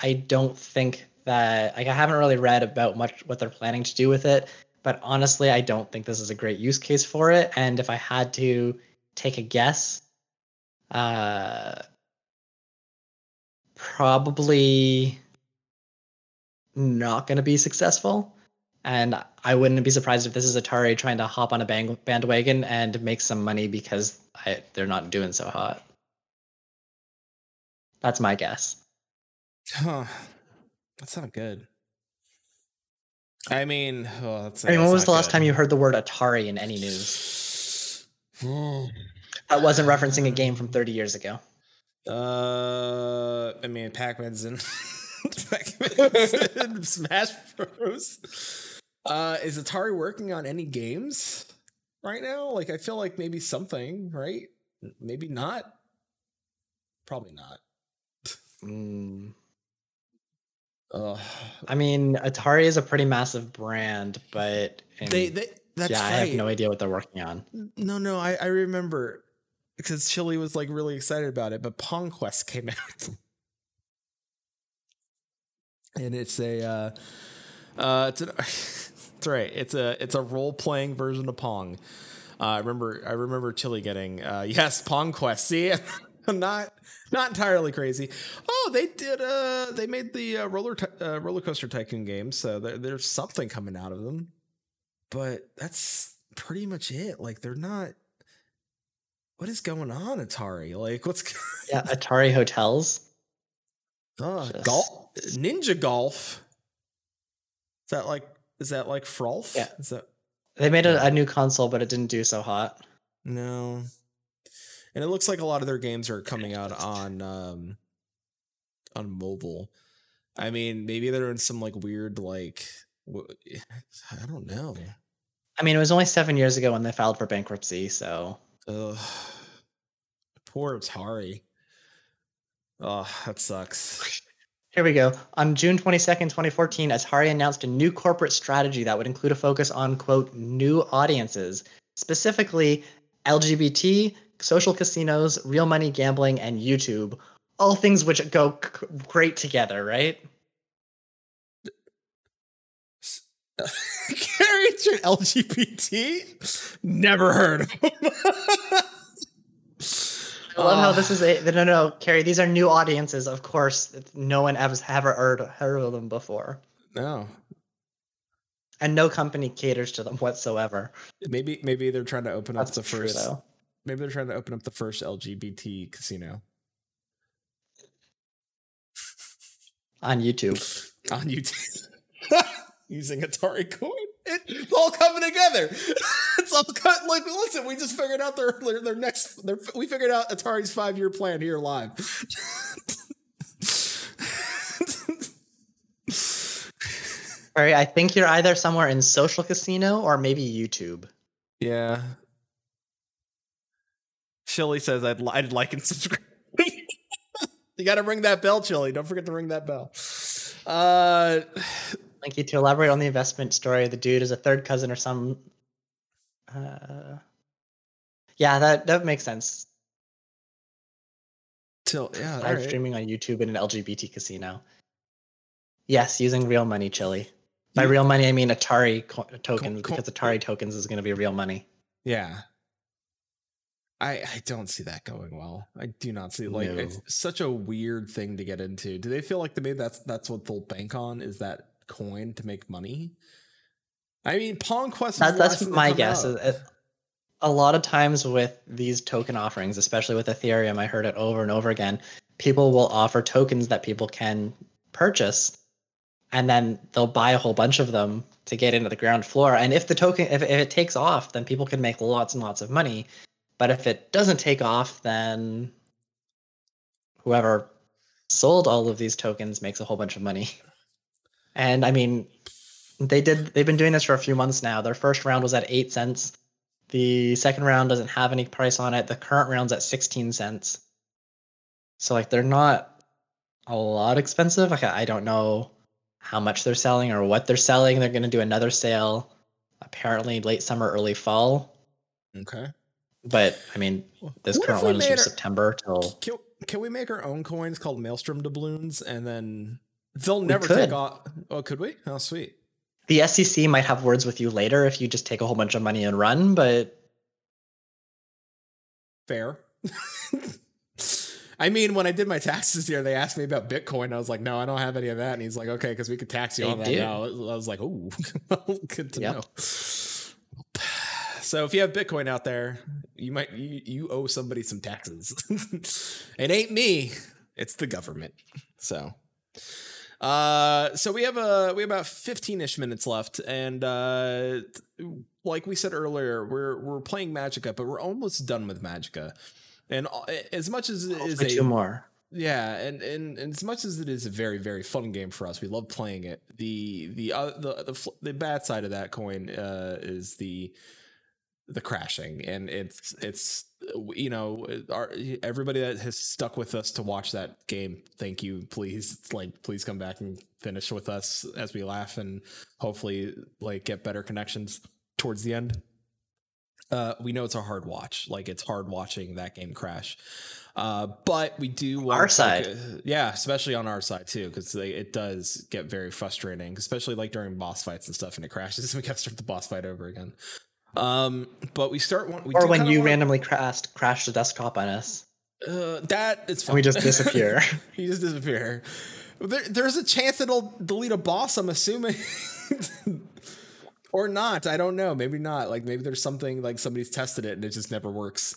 I don't think that like I haven't really read about much what they're planning to do with it, but honestly, I don't think this is a great use case for it. And if I had to take a guess, uh, probably not going to be successful. And I wouldn't be surprised if this is Atari trying to hop on a bang- bandwagon and make some money because I, they're not doing so hot. That's my guess. Huh. That's not good. I mean, that's, I mean, when was the last good. time you heard the word Atari in any news? That wasn't referencing a game from 30 years ago. <sighs> Uh, I mean, Pac-Man's in <laughs> <laughs> Smash Bros. Uh, is Atari working on any games right now? Like, I feel like maybe something, right? Maybe not. Probably not. Mm. Ugh. I mean, Atari is a pretty massive brand, but in- they, they, that's yeah, I have no idea what they're working on. No, no, I, I remember because Chili was like really excited about it, but Pong Quest came <laughs> out. And it's a uh uh it's an <laughs> that's right. It's a it's a role playing version of Pong. Uh, I remember I remember Chili getting uh <laughs> yes, Pong Quest. See? <laughs> not not entirely crazy. Oh, they did. Uh, they made the uh, roller uh, roller coaster tycoon games, so there, there's something coming out of them. But that's pretty much it. Like they're not. What is going on, Atari? Like what's Yeah, Atari Hotels. Uh, Just- golf? Ninja Golf. Is that like? Is that like Frolf? Yeah. Is that They made a, a new console, but it didn't do so hot. No. And it looks like a lot of their games are coming out on um on mobile. I mean, maybe they're in some like weird like I don't know. I mean, it was only seven years ago when they filed for bankruptcy, so Ugh. Poor Atari. Oh, that sucks. Here we go. On June 22nd, 2014, Atari announced a new corporate strategy that would include a focus on, quote, new audiences, specifically LGBT, social casinos, real money gambling, and YouTube. All things which go c- great together, right? Carrie Richard LGBT? Never heard of him. <laughs> I love how Ah. this is a no, no, no, Carrie. These are new audiences, of course. No one has ever heard, heard of them before, no. and no company caters to them whatsoever. Maybe maybe they're trying to open up the first maybe they're trying to open up the first LGBT casino On YouTube. on YouTube. <laughs> Using Atari coin. It's all coming together. <laughs> it's all cut like listen, we just figured out their their, their next their, we figured out Atari's five year plan here live. Carrie, I think you're either somewhere in social casino or maybe YouTube. Yeah. Chili says I'd, li- I'd like and subscribe. <laughs> you got to ring that bell, Chili. Don't forget to ring that bell. Uh, Thank you to elaborate on the investment story. The dude is a third cousin or some. Uh, yeah, that that makes sense. till yeah, Live right. streaming on YouTube in an LGBT casino. Yes, using real money, Chili. By You- real money, I mean Atari co- tokens co- because Atari tokens is going to be real money. Yeah. I I don't see that going well. I do not see like it's such a weird thing to get into. Do they feel like maybe that's that's what they'll bank on is that coin to make money? I mean, Pong Quest. That, that's my guess. out. A lot of times with these token offerings, especially with Ethereum, I heard it over and over again. People will offer tokens that people can purchase, and then they'll buy a whole bunch of them to get into the ground floor. And if the token, if, if it takes off, then people can make lots and lots of money. But if it doesn't take off, then whoever sold all of these tokens makes a whole bunch of money. <laughs> And I mean, they did they've been doing this for a few months now. Their first round was at 8 cents. The second round doesn't have any price on it. The current round's at 16 cents. So like they're not a lot expensive. Like I don't know how much they're selling or what they're selling. They're going to do another sale apparently late summer early fall. Okay. But I mean, this What current one is from our- September till Can, can we make our own coins called Maelstrom doubloons and then they'll never take off? Oh, could we? Oh, sweet. The SEC might have words with you later if you just take a whole bunch of money and run, but Fair. <laughs> I mean, when I did my taxes here, they asked me about Bitcoin. I was like, no, I don't have any of that. And he's like, okay, because we could tax you They on that do. now. I was like, oh, <laughs> good to Yep. know. So if you have Bitcoin out there, you might you, you owe somebody some taxes. <laughs> it ain't me, it's the government. So uh so we have a we have about 15ish minutes left and uh like we said earlier, we're we're playing Magicka, but we're almost done with Magicka. And uh, as much as it is a more. yeah, and, and and as much as it is a very very fun game for us, we love playing it. The the uh, the the, the bad side of that coin uh, is the the crashing, and it's it's you know our everybody that has stuck with us to watch that game. Thank you, please. It's like please come back and finish with us as we laugh and hopefully like get better connections towards the end uh, we know it's a hard watch. Like it's hard watching that game crash. Uh, but we do want Our side. focus- yeah, especially on our side too, because it does get very frustrating, especially like during boss fights and stuff, and it crashes, <laughs> and we got to start the boss fight over again. Um, but we start one, we Or when you randomly crashed crashed the desktop on us. Uh, that is and fine. we just <laughs> disappear. <laughs> you just disappear. There, there's a chance it'll delete a boss. I'm assuming, <laughs> or not. I don't know. Maybe not. Like maybe there's something like somebody's tested it and it just never works.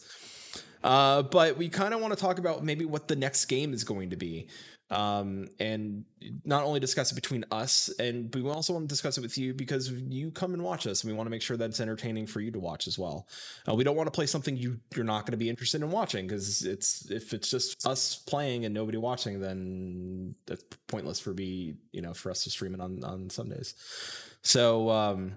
Uh, but we kind of want to talk about maybe what the next game is going to be. Um, and not only discuss it between us, and but we also want to discuss it with you because you come and watch us, and we want to make sure that it's entertaining for you to watch as well. Uh, we don't want to play something you you're not going to be interested in watching because it's if it's just us playing and nobody watching, then that's pointless for me, you know, for us to stream it on on Sundays. So, um,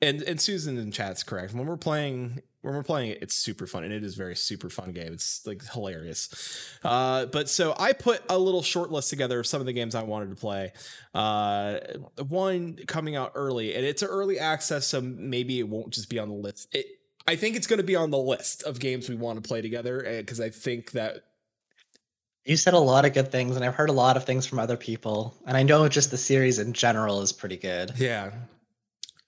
and and Susan in chat's correct. When we're playing when we're playing it, it's super fun and it is a very super fun game. It's like hilarious. Uh, but so I put a little short list together of some of the games I wanted to play. Uh, one coming out early, and it's an early access, so maybe it won't just be on the list. It, I think it's going to be on the list of games we want to play together because I think that you said a lot of good things, and I've heard a lot of things from other people, and I know just the series in general is pretty good. Yeah.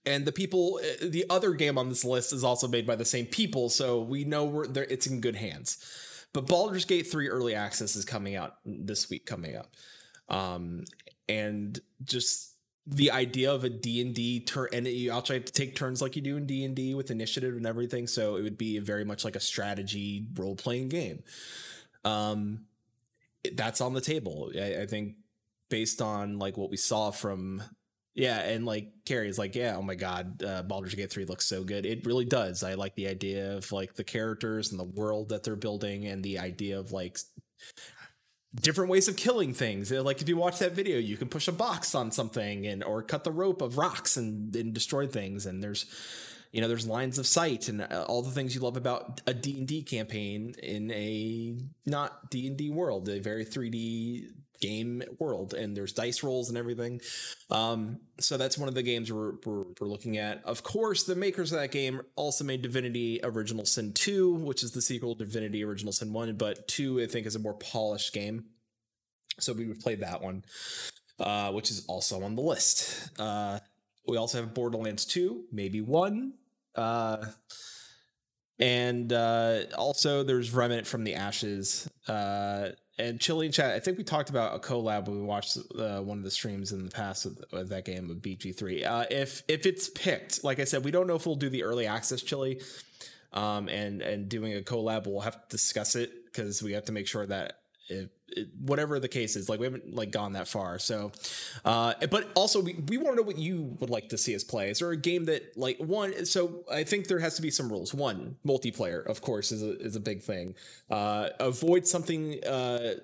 And the people, uh, the other game on this list is also made by the same people, so we know we're there. It's in good hands. But Baldur's Gate 3 early access is coming out this week coming up. Um and just the idea of a D&D turn and you also have to take turns like you do in D&D with initiative and everything, so it would be very much like a strategy role-playing game. Um that's on the table. I, I think based on like what we saw from yeah, and like Carrie's like, yeah, oh my god, uh, Baldur's Gate 3 looks so good. It really does. I like the idea of like the characters and the world that they're building and the idea of like different ways of killing things. Uh, Like if you watch that video, you can push a box on something and or cut the rope of rocks and, and destroy things. And there's you know there's lines of sight and uh, all the things you love about a D&D campaign in a not D&D world, a very 3D game world and there's dice rolls and everything. Um, so that's one of the games we're, we're, we're looking at. Of course, the makers of that game also made Divinity Original Sin 2, which is the sequel to Divinity Original Sin 1, but 2 I think is a more polished game. So we would play that one, uh, which is also on the list. Uh, we also have Borderlands 2, maybe 1. Uh, and uh, also there's Remnant from the Ashes. And Chili and Chat, I think we talked about a collab when we watched uh, one of the streams in the past with, with that game of BG3. Uh, if if it's picked, like I said, we don't know if we'll do the early access Chili, um, and and doing a collab, we'll have to discuss it because we have to make sure that whatever the case is, like we haven't like gone that far. So, uh, but also we, we want to know what you would like to see us play. Is there a game that like one? So I think there has to be some rules. One, multiplayer, of course, is a is a big thing. Uh, avoid something. Uh,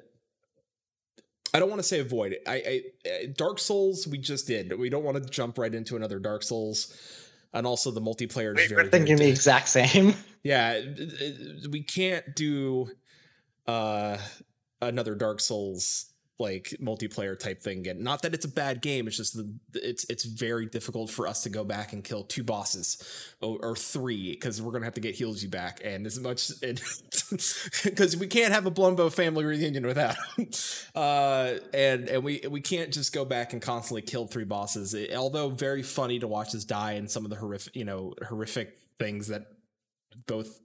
I don't want to say avoid. It. I, I uh, Dark Souls we just did. We don't want to jump right into another Dark Souls. And also the multiplayer is We're very, very thinking the exact same. yeah we can't do uh another dark souls like multiplayer type thing. Again not that it's a bad game it's just the it's it's very difficult for us to go back and kill two bosses or, or three because we're gonna have to get heals you back. And as much <laughs> because we can't have a blumbo family reunion without <laughs> uh and and we we can't just go back and constantly kill three bosses. It- although very funny to watch us die and some of the horrific you know horrific things that both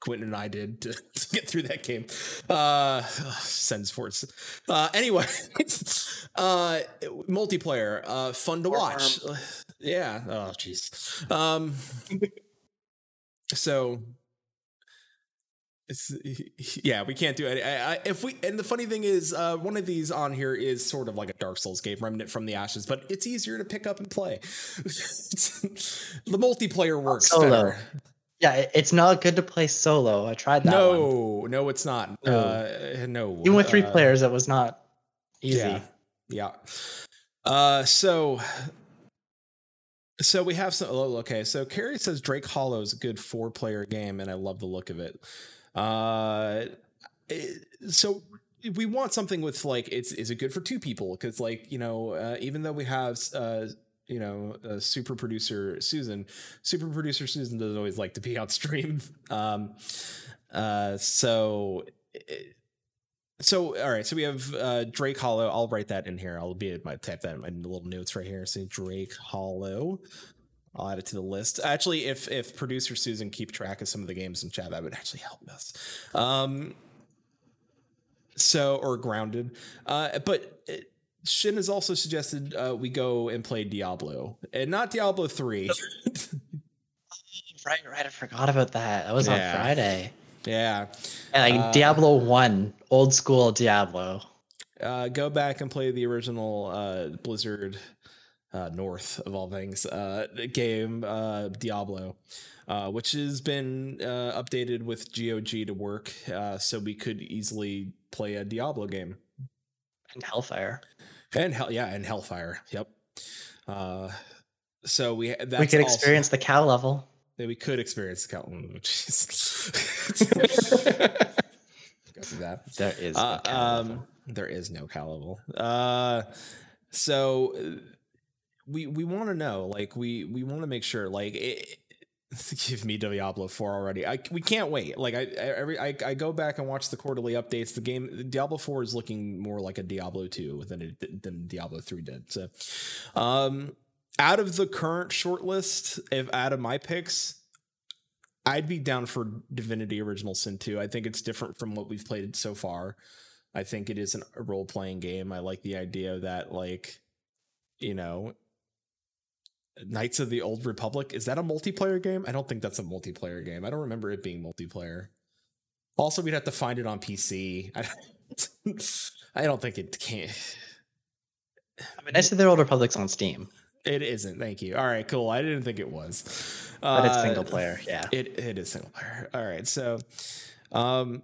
Quentin and I did to, <laughs> to get through that game. Uh sends force. Uh anyway, <laughs> uh multiplayer, uh fun to watch. Yeah. Oh jeez. Um so it's yeah, we can't do it. I, I, if we and the funny thing is, uh, one of these on here is sort of like a Dark Souls game, Remnant from the Ashes, but it's easier to pick up and play. <laughs> the multiplayer works Solo. better. Yeah, it's not good to play solo. I tried that one. No, no, it's not. No. Uh, no. Even with three Uh, players, it was not easy. Yeah. Yeah. Uh, so, so we have some. oh, Okay, so Carrie says Drake Hollow is a good four-player game, and I love the look of it. Uh, it- so we want something with like it's is it good for two people? Because like you know, uh, even though we have uh, you know, uh, super producer Susan, super producer Susan doesn't always like to be on stream. <laughs> Um, uh, so. So all right, so we have uh, Drake Hollow. I'll write that in here. I'll be my type that in my little notes right here. Say Drake Hollow. I'll add it to the list. Actually, if if producer Susan keep track of some of the games in chat, that would actually help us. Um, so or grounded, uh, but it, Shin has also suggested uh, we go and play Diablo, and not Diablo three. <laughs> <laughs> Right, right. I forgot about that. That was Yeah. on Friday. yeah, And like Uh, Diablo One, old school Diablo. uh, go back and play the original uh, Blizzard uh, North of all things uh, game uh, Diablo, uh, which has been uh, updated with GOG to work, uh, so we could easily play a Diablo game. and Hellfire. And hell, yeah, and Hellfire. Yep. Uh, so we that's we could also- experience the cow level. that we could experience the Cal- mm, <laughs> jeez. <laughs> Go through that. There is Uh, no cow um, level. there is no cow level. Uh, so uh, we we want to know, like we we want to make sure, like. It, <laughs> Give me Diablo 4 already. I we can't wait. Like I I- every I, I go back and watch the quarterly updates. The game Diablo 4 is looking more like a Diablo 2 than it than Diablo 3 did. So um out of the current shortlist, if out of my picks, I'd be down for Divinity Original Sin 2. I think it's different from what we've played so far. I think it is an, a role playing game. I like the idea that, like, you know, Knights of the Old Republic is that a multiplayer game? I don't think that's a multiplayer game. I don't remember it being multiplayer. Also, we'd have to find it on PC. I don't, <laughs> I don't think it can. I mean, I see the Old Republic's on Steam, It isn't. Thank you. All right, cool. I didn't think it was. but it's Uh, single player. Yeah. It it is single player. All right, so um,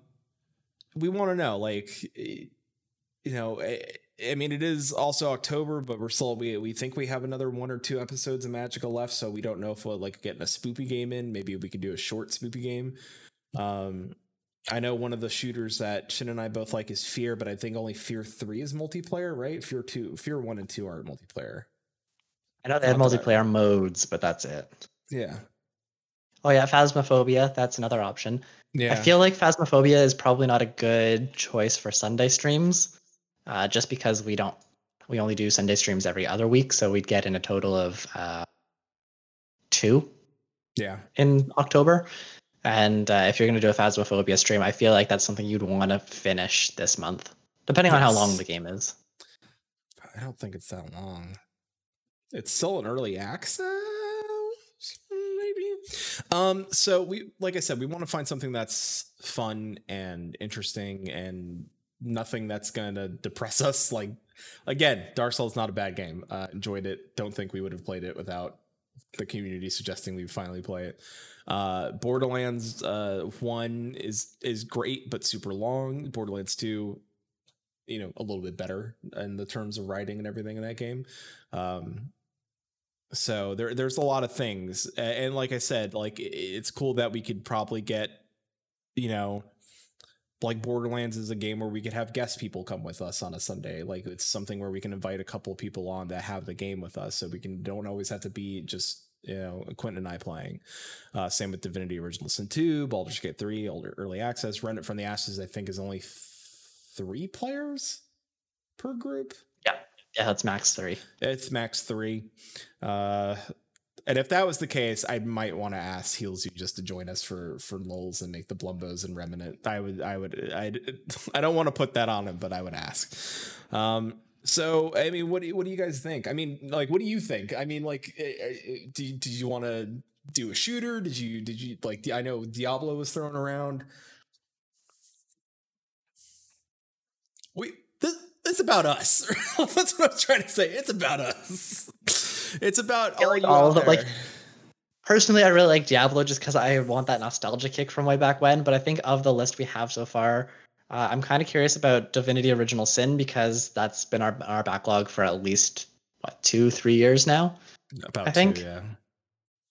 we want to know, like, eh, you know, I, I mean, it is also October, but we're still we we think we have another one or two episodes of Magicka left, so we don't know if we'll like getting a spoopy game in. Maybe we could do a short spoopy game. Um, I know one of the shooters that Shin and I both like is Fear, but I think only Fear Three is multiplayer, right? Fear Two, Fear One and Two aren't multiplayer. I know they have not that multiplayer modes, but that's it. Yeah, Oh yeah, Phasmophobia. That's another option. yeah. I feel like Phasmophobia is probably not a good choice for Sunday streams, uh, just because we don't we only do Sunday streams every other week, so we'd get in a total of uh, two yeah. in October. And uh, if you're going to do a Phasmophobia stream, I feel like that's something you'd want to finish this month, depending on how long the game is. I don't think it's that long. It's still an early access, maybe. Um, so we, like I said, we want to find something that's fun and interesting and nothing that's gonna depress <laughs> us. Like, again, Dark Souls not a bad game. Uh, enjoyed it. Don't think we would have played it without the community suggesting we finally play it. Uh, Borderlands uh, one is is great but super long. Borderlands two you know a little bit better in the terms of writing and everything in that game um so there there's a lot of things and like i said like it's cool that we could probably get you know like borderlands is a game where we could have guest people come with us on a sunday like it's something where we can invite a couple of people on that have the game with us so we can don't always have to be just you know quentin and i playing uh same with divinity original sin 2 baldur's gate 3 older early access Remnant from the ashes i think is only three players per group. Yeah. Yeah, it's max three. It's max three. Uh, and if that was the case, I might want to ask Heels you just to join us for for lulls and make the Blumbos and Remnant. I would, I would, I, <laughs> I don't want to put that on him, but I would ask. Um, so I mean, what do you, what do you guys think? I mean, like, what do you think? I mean, like, eh, eh, do did you want to do a shooter? Did you did you like? I know Diablo was thrown around. we this it's about us. <laughs> That's what I'm trying to say. It's about us. <laughs> It's about all, like all of it, like. Personally, I really like Diablo just because I want that nostalgia kick from way back when. But I think of the list we have so far, uh, I'm kind of curious about Divinity Original Sin because that's been our our backlog for at least what two, three years now. about I think- two, yeah.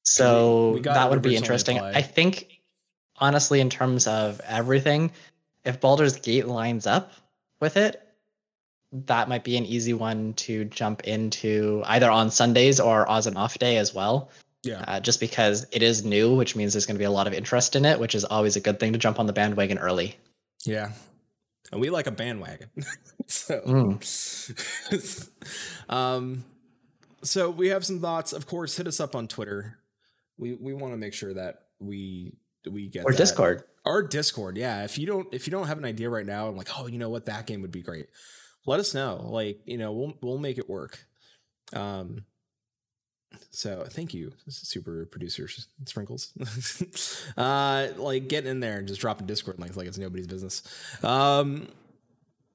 So we that would be interesting. applied. I think, honestly, in terms of everything, if Baldur's Gate lines up with it, that might be an easy one to jump into either on Sundays or as an off day as well. Yeah. Uh, just because it is new, which means there's going to be a lot of interest in it, which is always a good thing to jump on the bandwagon early. Yeah. And we like a bandwagon. <laughs> so Mm. <laughs> um so we have some thoughts. Of course, hit us up on Twitter. We we want to make sure that we we get Or that. Discord. Our Discord, yeah. If you don't if you don't have an idea right now, I'm like, oh, you know what, that game would be great. Let us know. Like, you know, we'll we'll make it work. Um so thank you, super producer Sprinkles. <laughs> uh like getting in there and just dropping Discord like like it's nobody's business. Um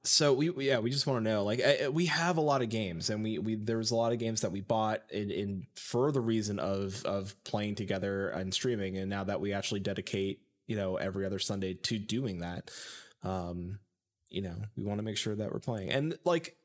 so we, yeah we just want to know like I, I- we have a lot of games and we we there was a lot of games that we bought in, in for the reason of of playing together and streaming and now that we actually dedicate you know every other sunday to doing that um you know we want to make sure that we're playing. And like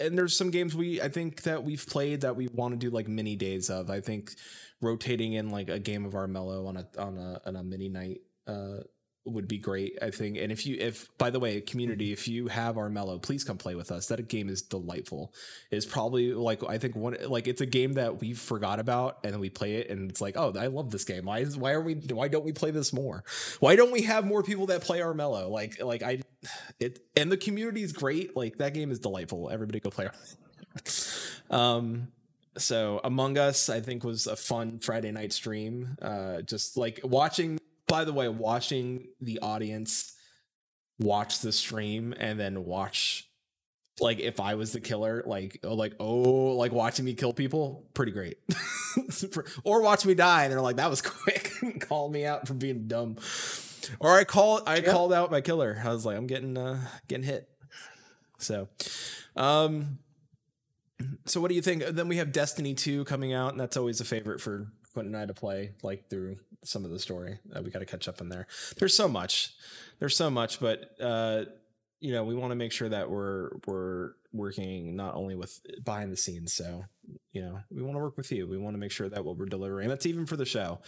and there's some games we i think that we've played that we want to do like mini days of. I think rotating in like a game of armello on a on a on a mini night uh would be great i think. And if you if by the way community if you have armello please come play with us. That game is delightful. It's probably like i think one like it's a game that we forgot about and then we play it and it's like oh i love this game. Why is why are we why don't we play this more? Why don't we have more people that play armello? Like like i it and the community is great. Like that game is delightful. Everybody go play um so among us i think was a fun friday night stream. Uh just like watching by the way watching the audience watch the stream and then watch like if i was the killer like oh, like oh like watching me kill people pretty great. <laughs> Or watch me die and they're like that was quick. <laughs> Call me out for being dumb or i call i Yep. called out my killer i was like i'm getting uh getting hit so um so what do you think? Then we have Destiny 2 coming out, and that's always a favorite for Quentin and I to play, like through some of the story. Uh, we got to catch up in there. There's so much. There's so much, but uh, you know, we want to make sure that we're we're working not only with behind the scenes. So, you know, we want to work with you. We want to make sure that what we're delivering, that's even for the show.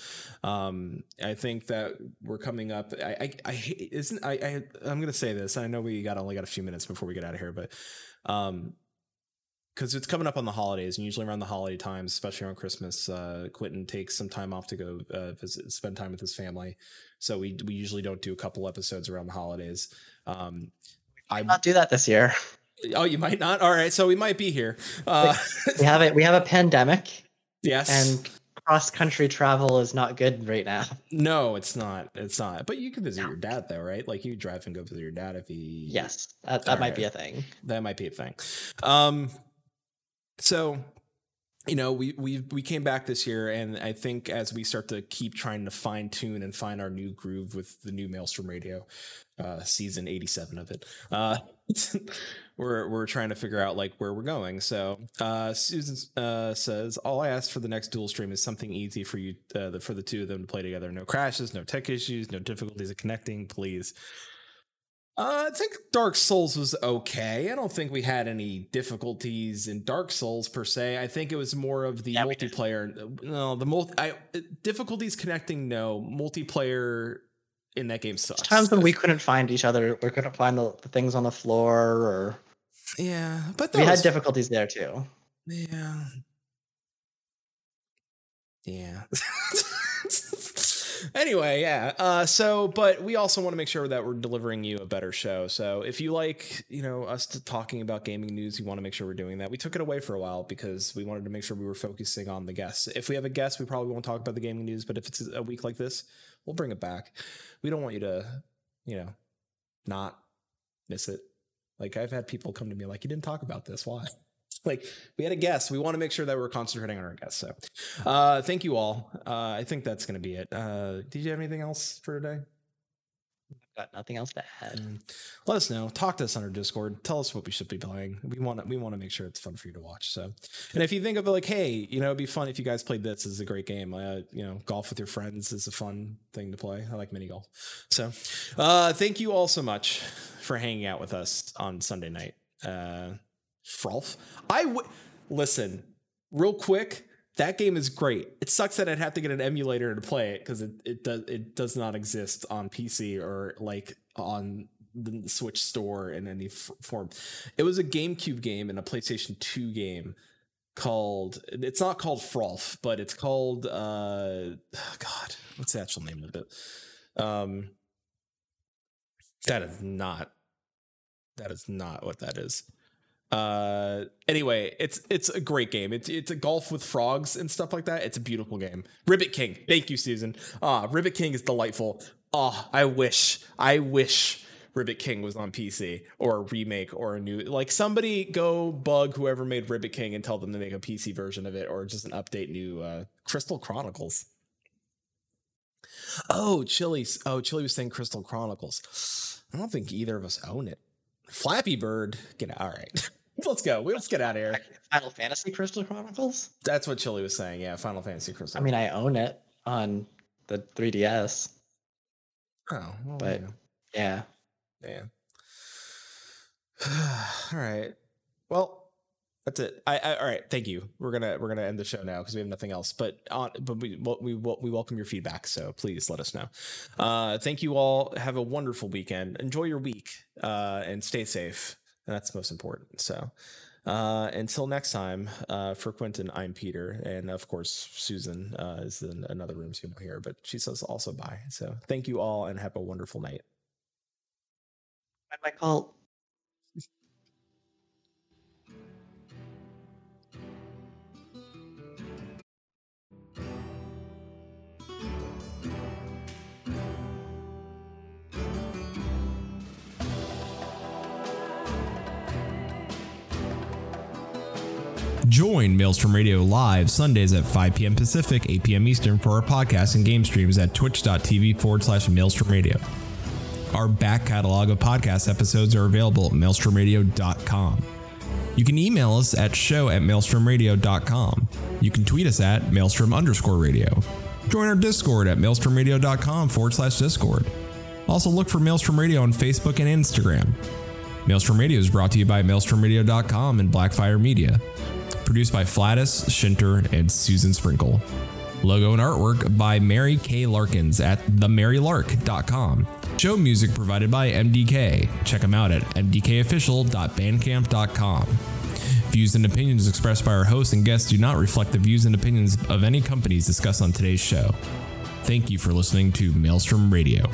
Um, I think that we're coming up. i i, I isn't I, I i'm gonna say this. I know we got only got a few minutes before we get out of here, but um because it's coming up on the holidays and usually around the holiday times especially around christmas uh quentin takes some time off to go uh, visit spend time with his family so we we usually don't do a couple episodes around the holidays um i Not do that this year. Oh you might not all right so we might be here uh We have it. We have a pandemic, yes and cross country travel is not good right now. no it's not it's not but you can visit your dad though right like you drive and go visit your dad if he Yes, that, that might be a thing. that might be a thing. Um, so you know, we we we came back this year, and I think as we start to keep trying to fine tune and find our new groove with the new Maelstrom Radio, uh, season eighty seven of it, uh, <laughs> we're we're trying to figure out like where we're going. So uh, Susan uh, says, all I ask for the next dual stream is something easy for you uh, the, for the two of them to play together. No crashes, no tech issues, no difficulties of connecting, please. Uh, I think Dark Souls was okay. I don't think we had any difficulties in Dark Souls per se. I think it was more of the Yeah, multiplayer. No, the multi I, difficulties connecting. No multiplayer in that game sucks. Times when we couldn't find each other, we couldn't find the, the things on the floor, or yeah, but we had difficulties there too. Yeah. Yeah. <laughs> anyway, yeah. Uh so but we also want to make sure that we're delivering you a better show. So if you like, you know, us to talking about gaming news, you want to make sure we're doing that. We took it away for a while because we wanted to make sure we were focusing on the guests. If we have a guest, we probably won't talk about the gaming news, but if it's a week like this, we'll bring it back. We don't want you to, you know, not miss it. Like I've had people come to me like, you didn't talk about this. Why? <laughs> like we had a guest. We want to make sure that we're concentrating on our guests. So uh thank you all. Uh I think that's gonna be it. Uh did you have anything else for today? Got nothing else to add. Mm. Let us know. Talk to us on our Discord. Tell us what we should be playing. We want to we want to make sure it's fun for you to watch. So, and if you think of it like, hey, you know, it'd be fun if you guys played this. This is a great game. Uh, you know, golf with your friends is a fun thing to play. I like mini golf. So, uh, thank you all so much for hanging out with us on Sunday night. Uh, Frolf, I w- listen real quick. That game is great. It sucks that I'd have to get an emulator to play it because it, it does it does not exist on PC or like on the Switch store in any f- form. It was a GameCube game and a PlayStation 2 game called it's not called Frolf, but it's called uh <sighs> god, what's the actual name of it? Um that is not that is not what that is. Uh, anyway, it's it's a great game. It's it's a golf with frogs and stuff like that. It's a beautiful game. Ribbit King. Thank you, Susan. Ah, Ribbit King is delightful. Ah, I wish, I wish Ribbit King was on PC or a remake or a new like somebody go bug whoever made Ribbit King and tell them to make a PC version of it or just an update new uh, Crystal Chronicles. Oh, Chili's. Oh, Chili was saying Crystal Chronicles. I don't think either of us own it. Flappy Bird. Get all right. <laughs> Let's go. Let's get out of here. Final Fantasy Crystal Chronicles. That's what Chili was saying. Yeah, Final Fantasy Crystal. I mean, I own it on the 3DS, oh, well, but yeah. yeah. yeah. <sighs> all right. Well, that's it. I, I all right. Thank you. We're gonna we're gonna end the show now because we have nothing else. But on but we we we we welcome your feedback. So please let us know. Uh, thank you all. Have a wonderful weekend. Enjoy your week. Uh, and stay safe. That's most important. So. Uh, until next time, uh, for Quentin, I'm Peter, and of course Susan uh, is in another room, so don't but she says also bye. So thank you all, and have a wonderful night. When my call. Join Maelstrom Radio live Sundays at 5 p.m. Pacific, 8 p.m. Eastern for our podcast and game streams at twitch.tv forward slash Maelstrom Radio. Our back catalog of podcast episodes are available at maelstromradio.com. You can email us at show at maelstromradio.com. You can tweet us at maelstrom underscore radio. Join our Discord at maelstromradio.com forward slash Discord. Also look for Maelstrom Radio on Facebook and Instagram. Maelstrom Radio is brought to you by maelstromradio.com and Blackfire Media. Produced by Flatus, Shinter, and Susan Sprinkle. Logo and artwork by Mary K. Larkins at themarylark.com. Show music provided by MDK. Check them out at mdkofficial.bandcamp.com. Views and opinions expressed by our hosts and guests do not reflect the views and opinions of any companies discussed on today's show. Thank you for listening to Maelstrom Radio.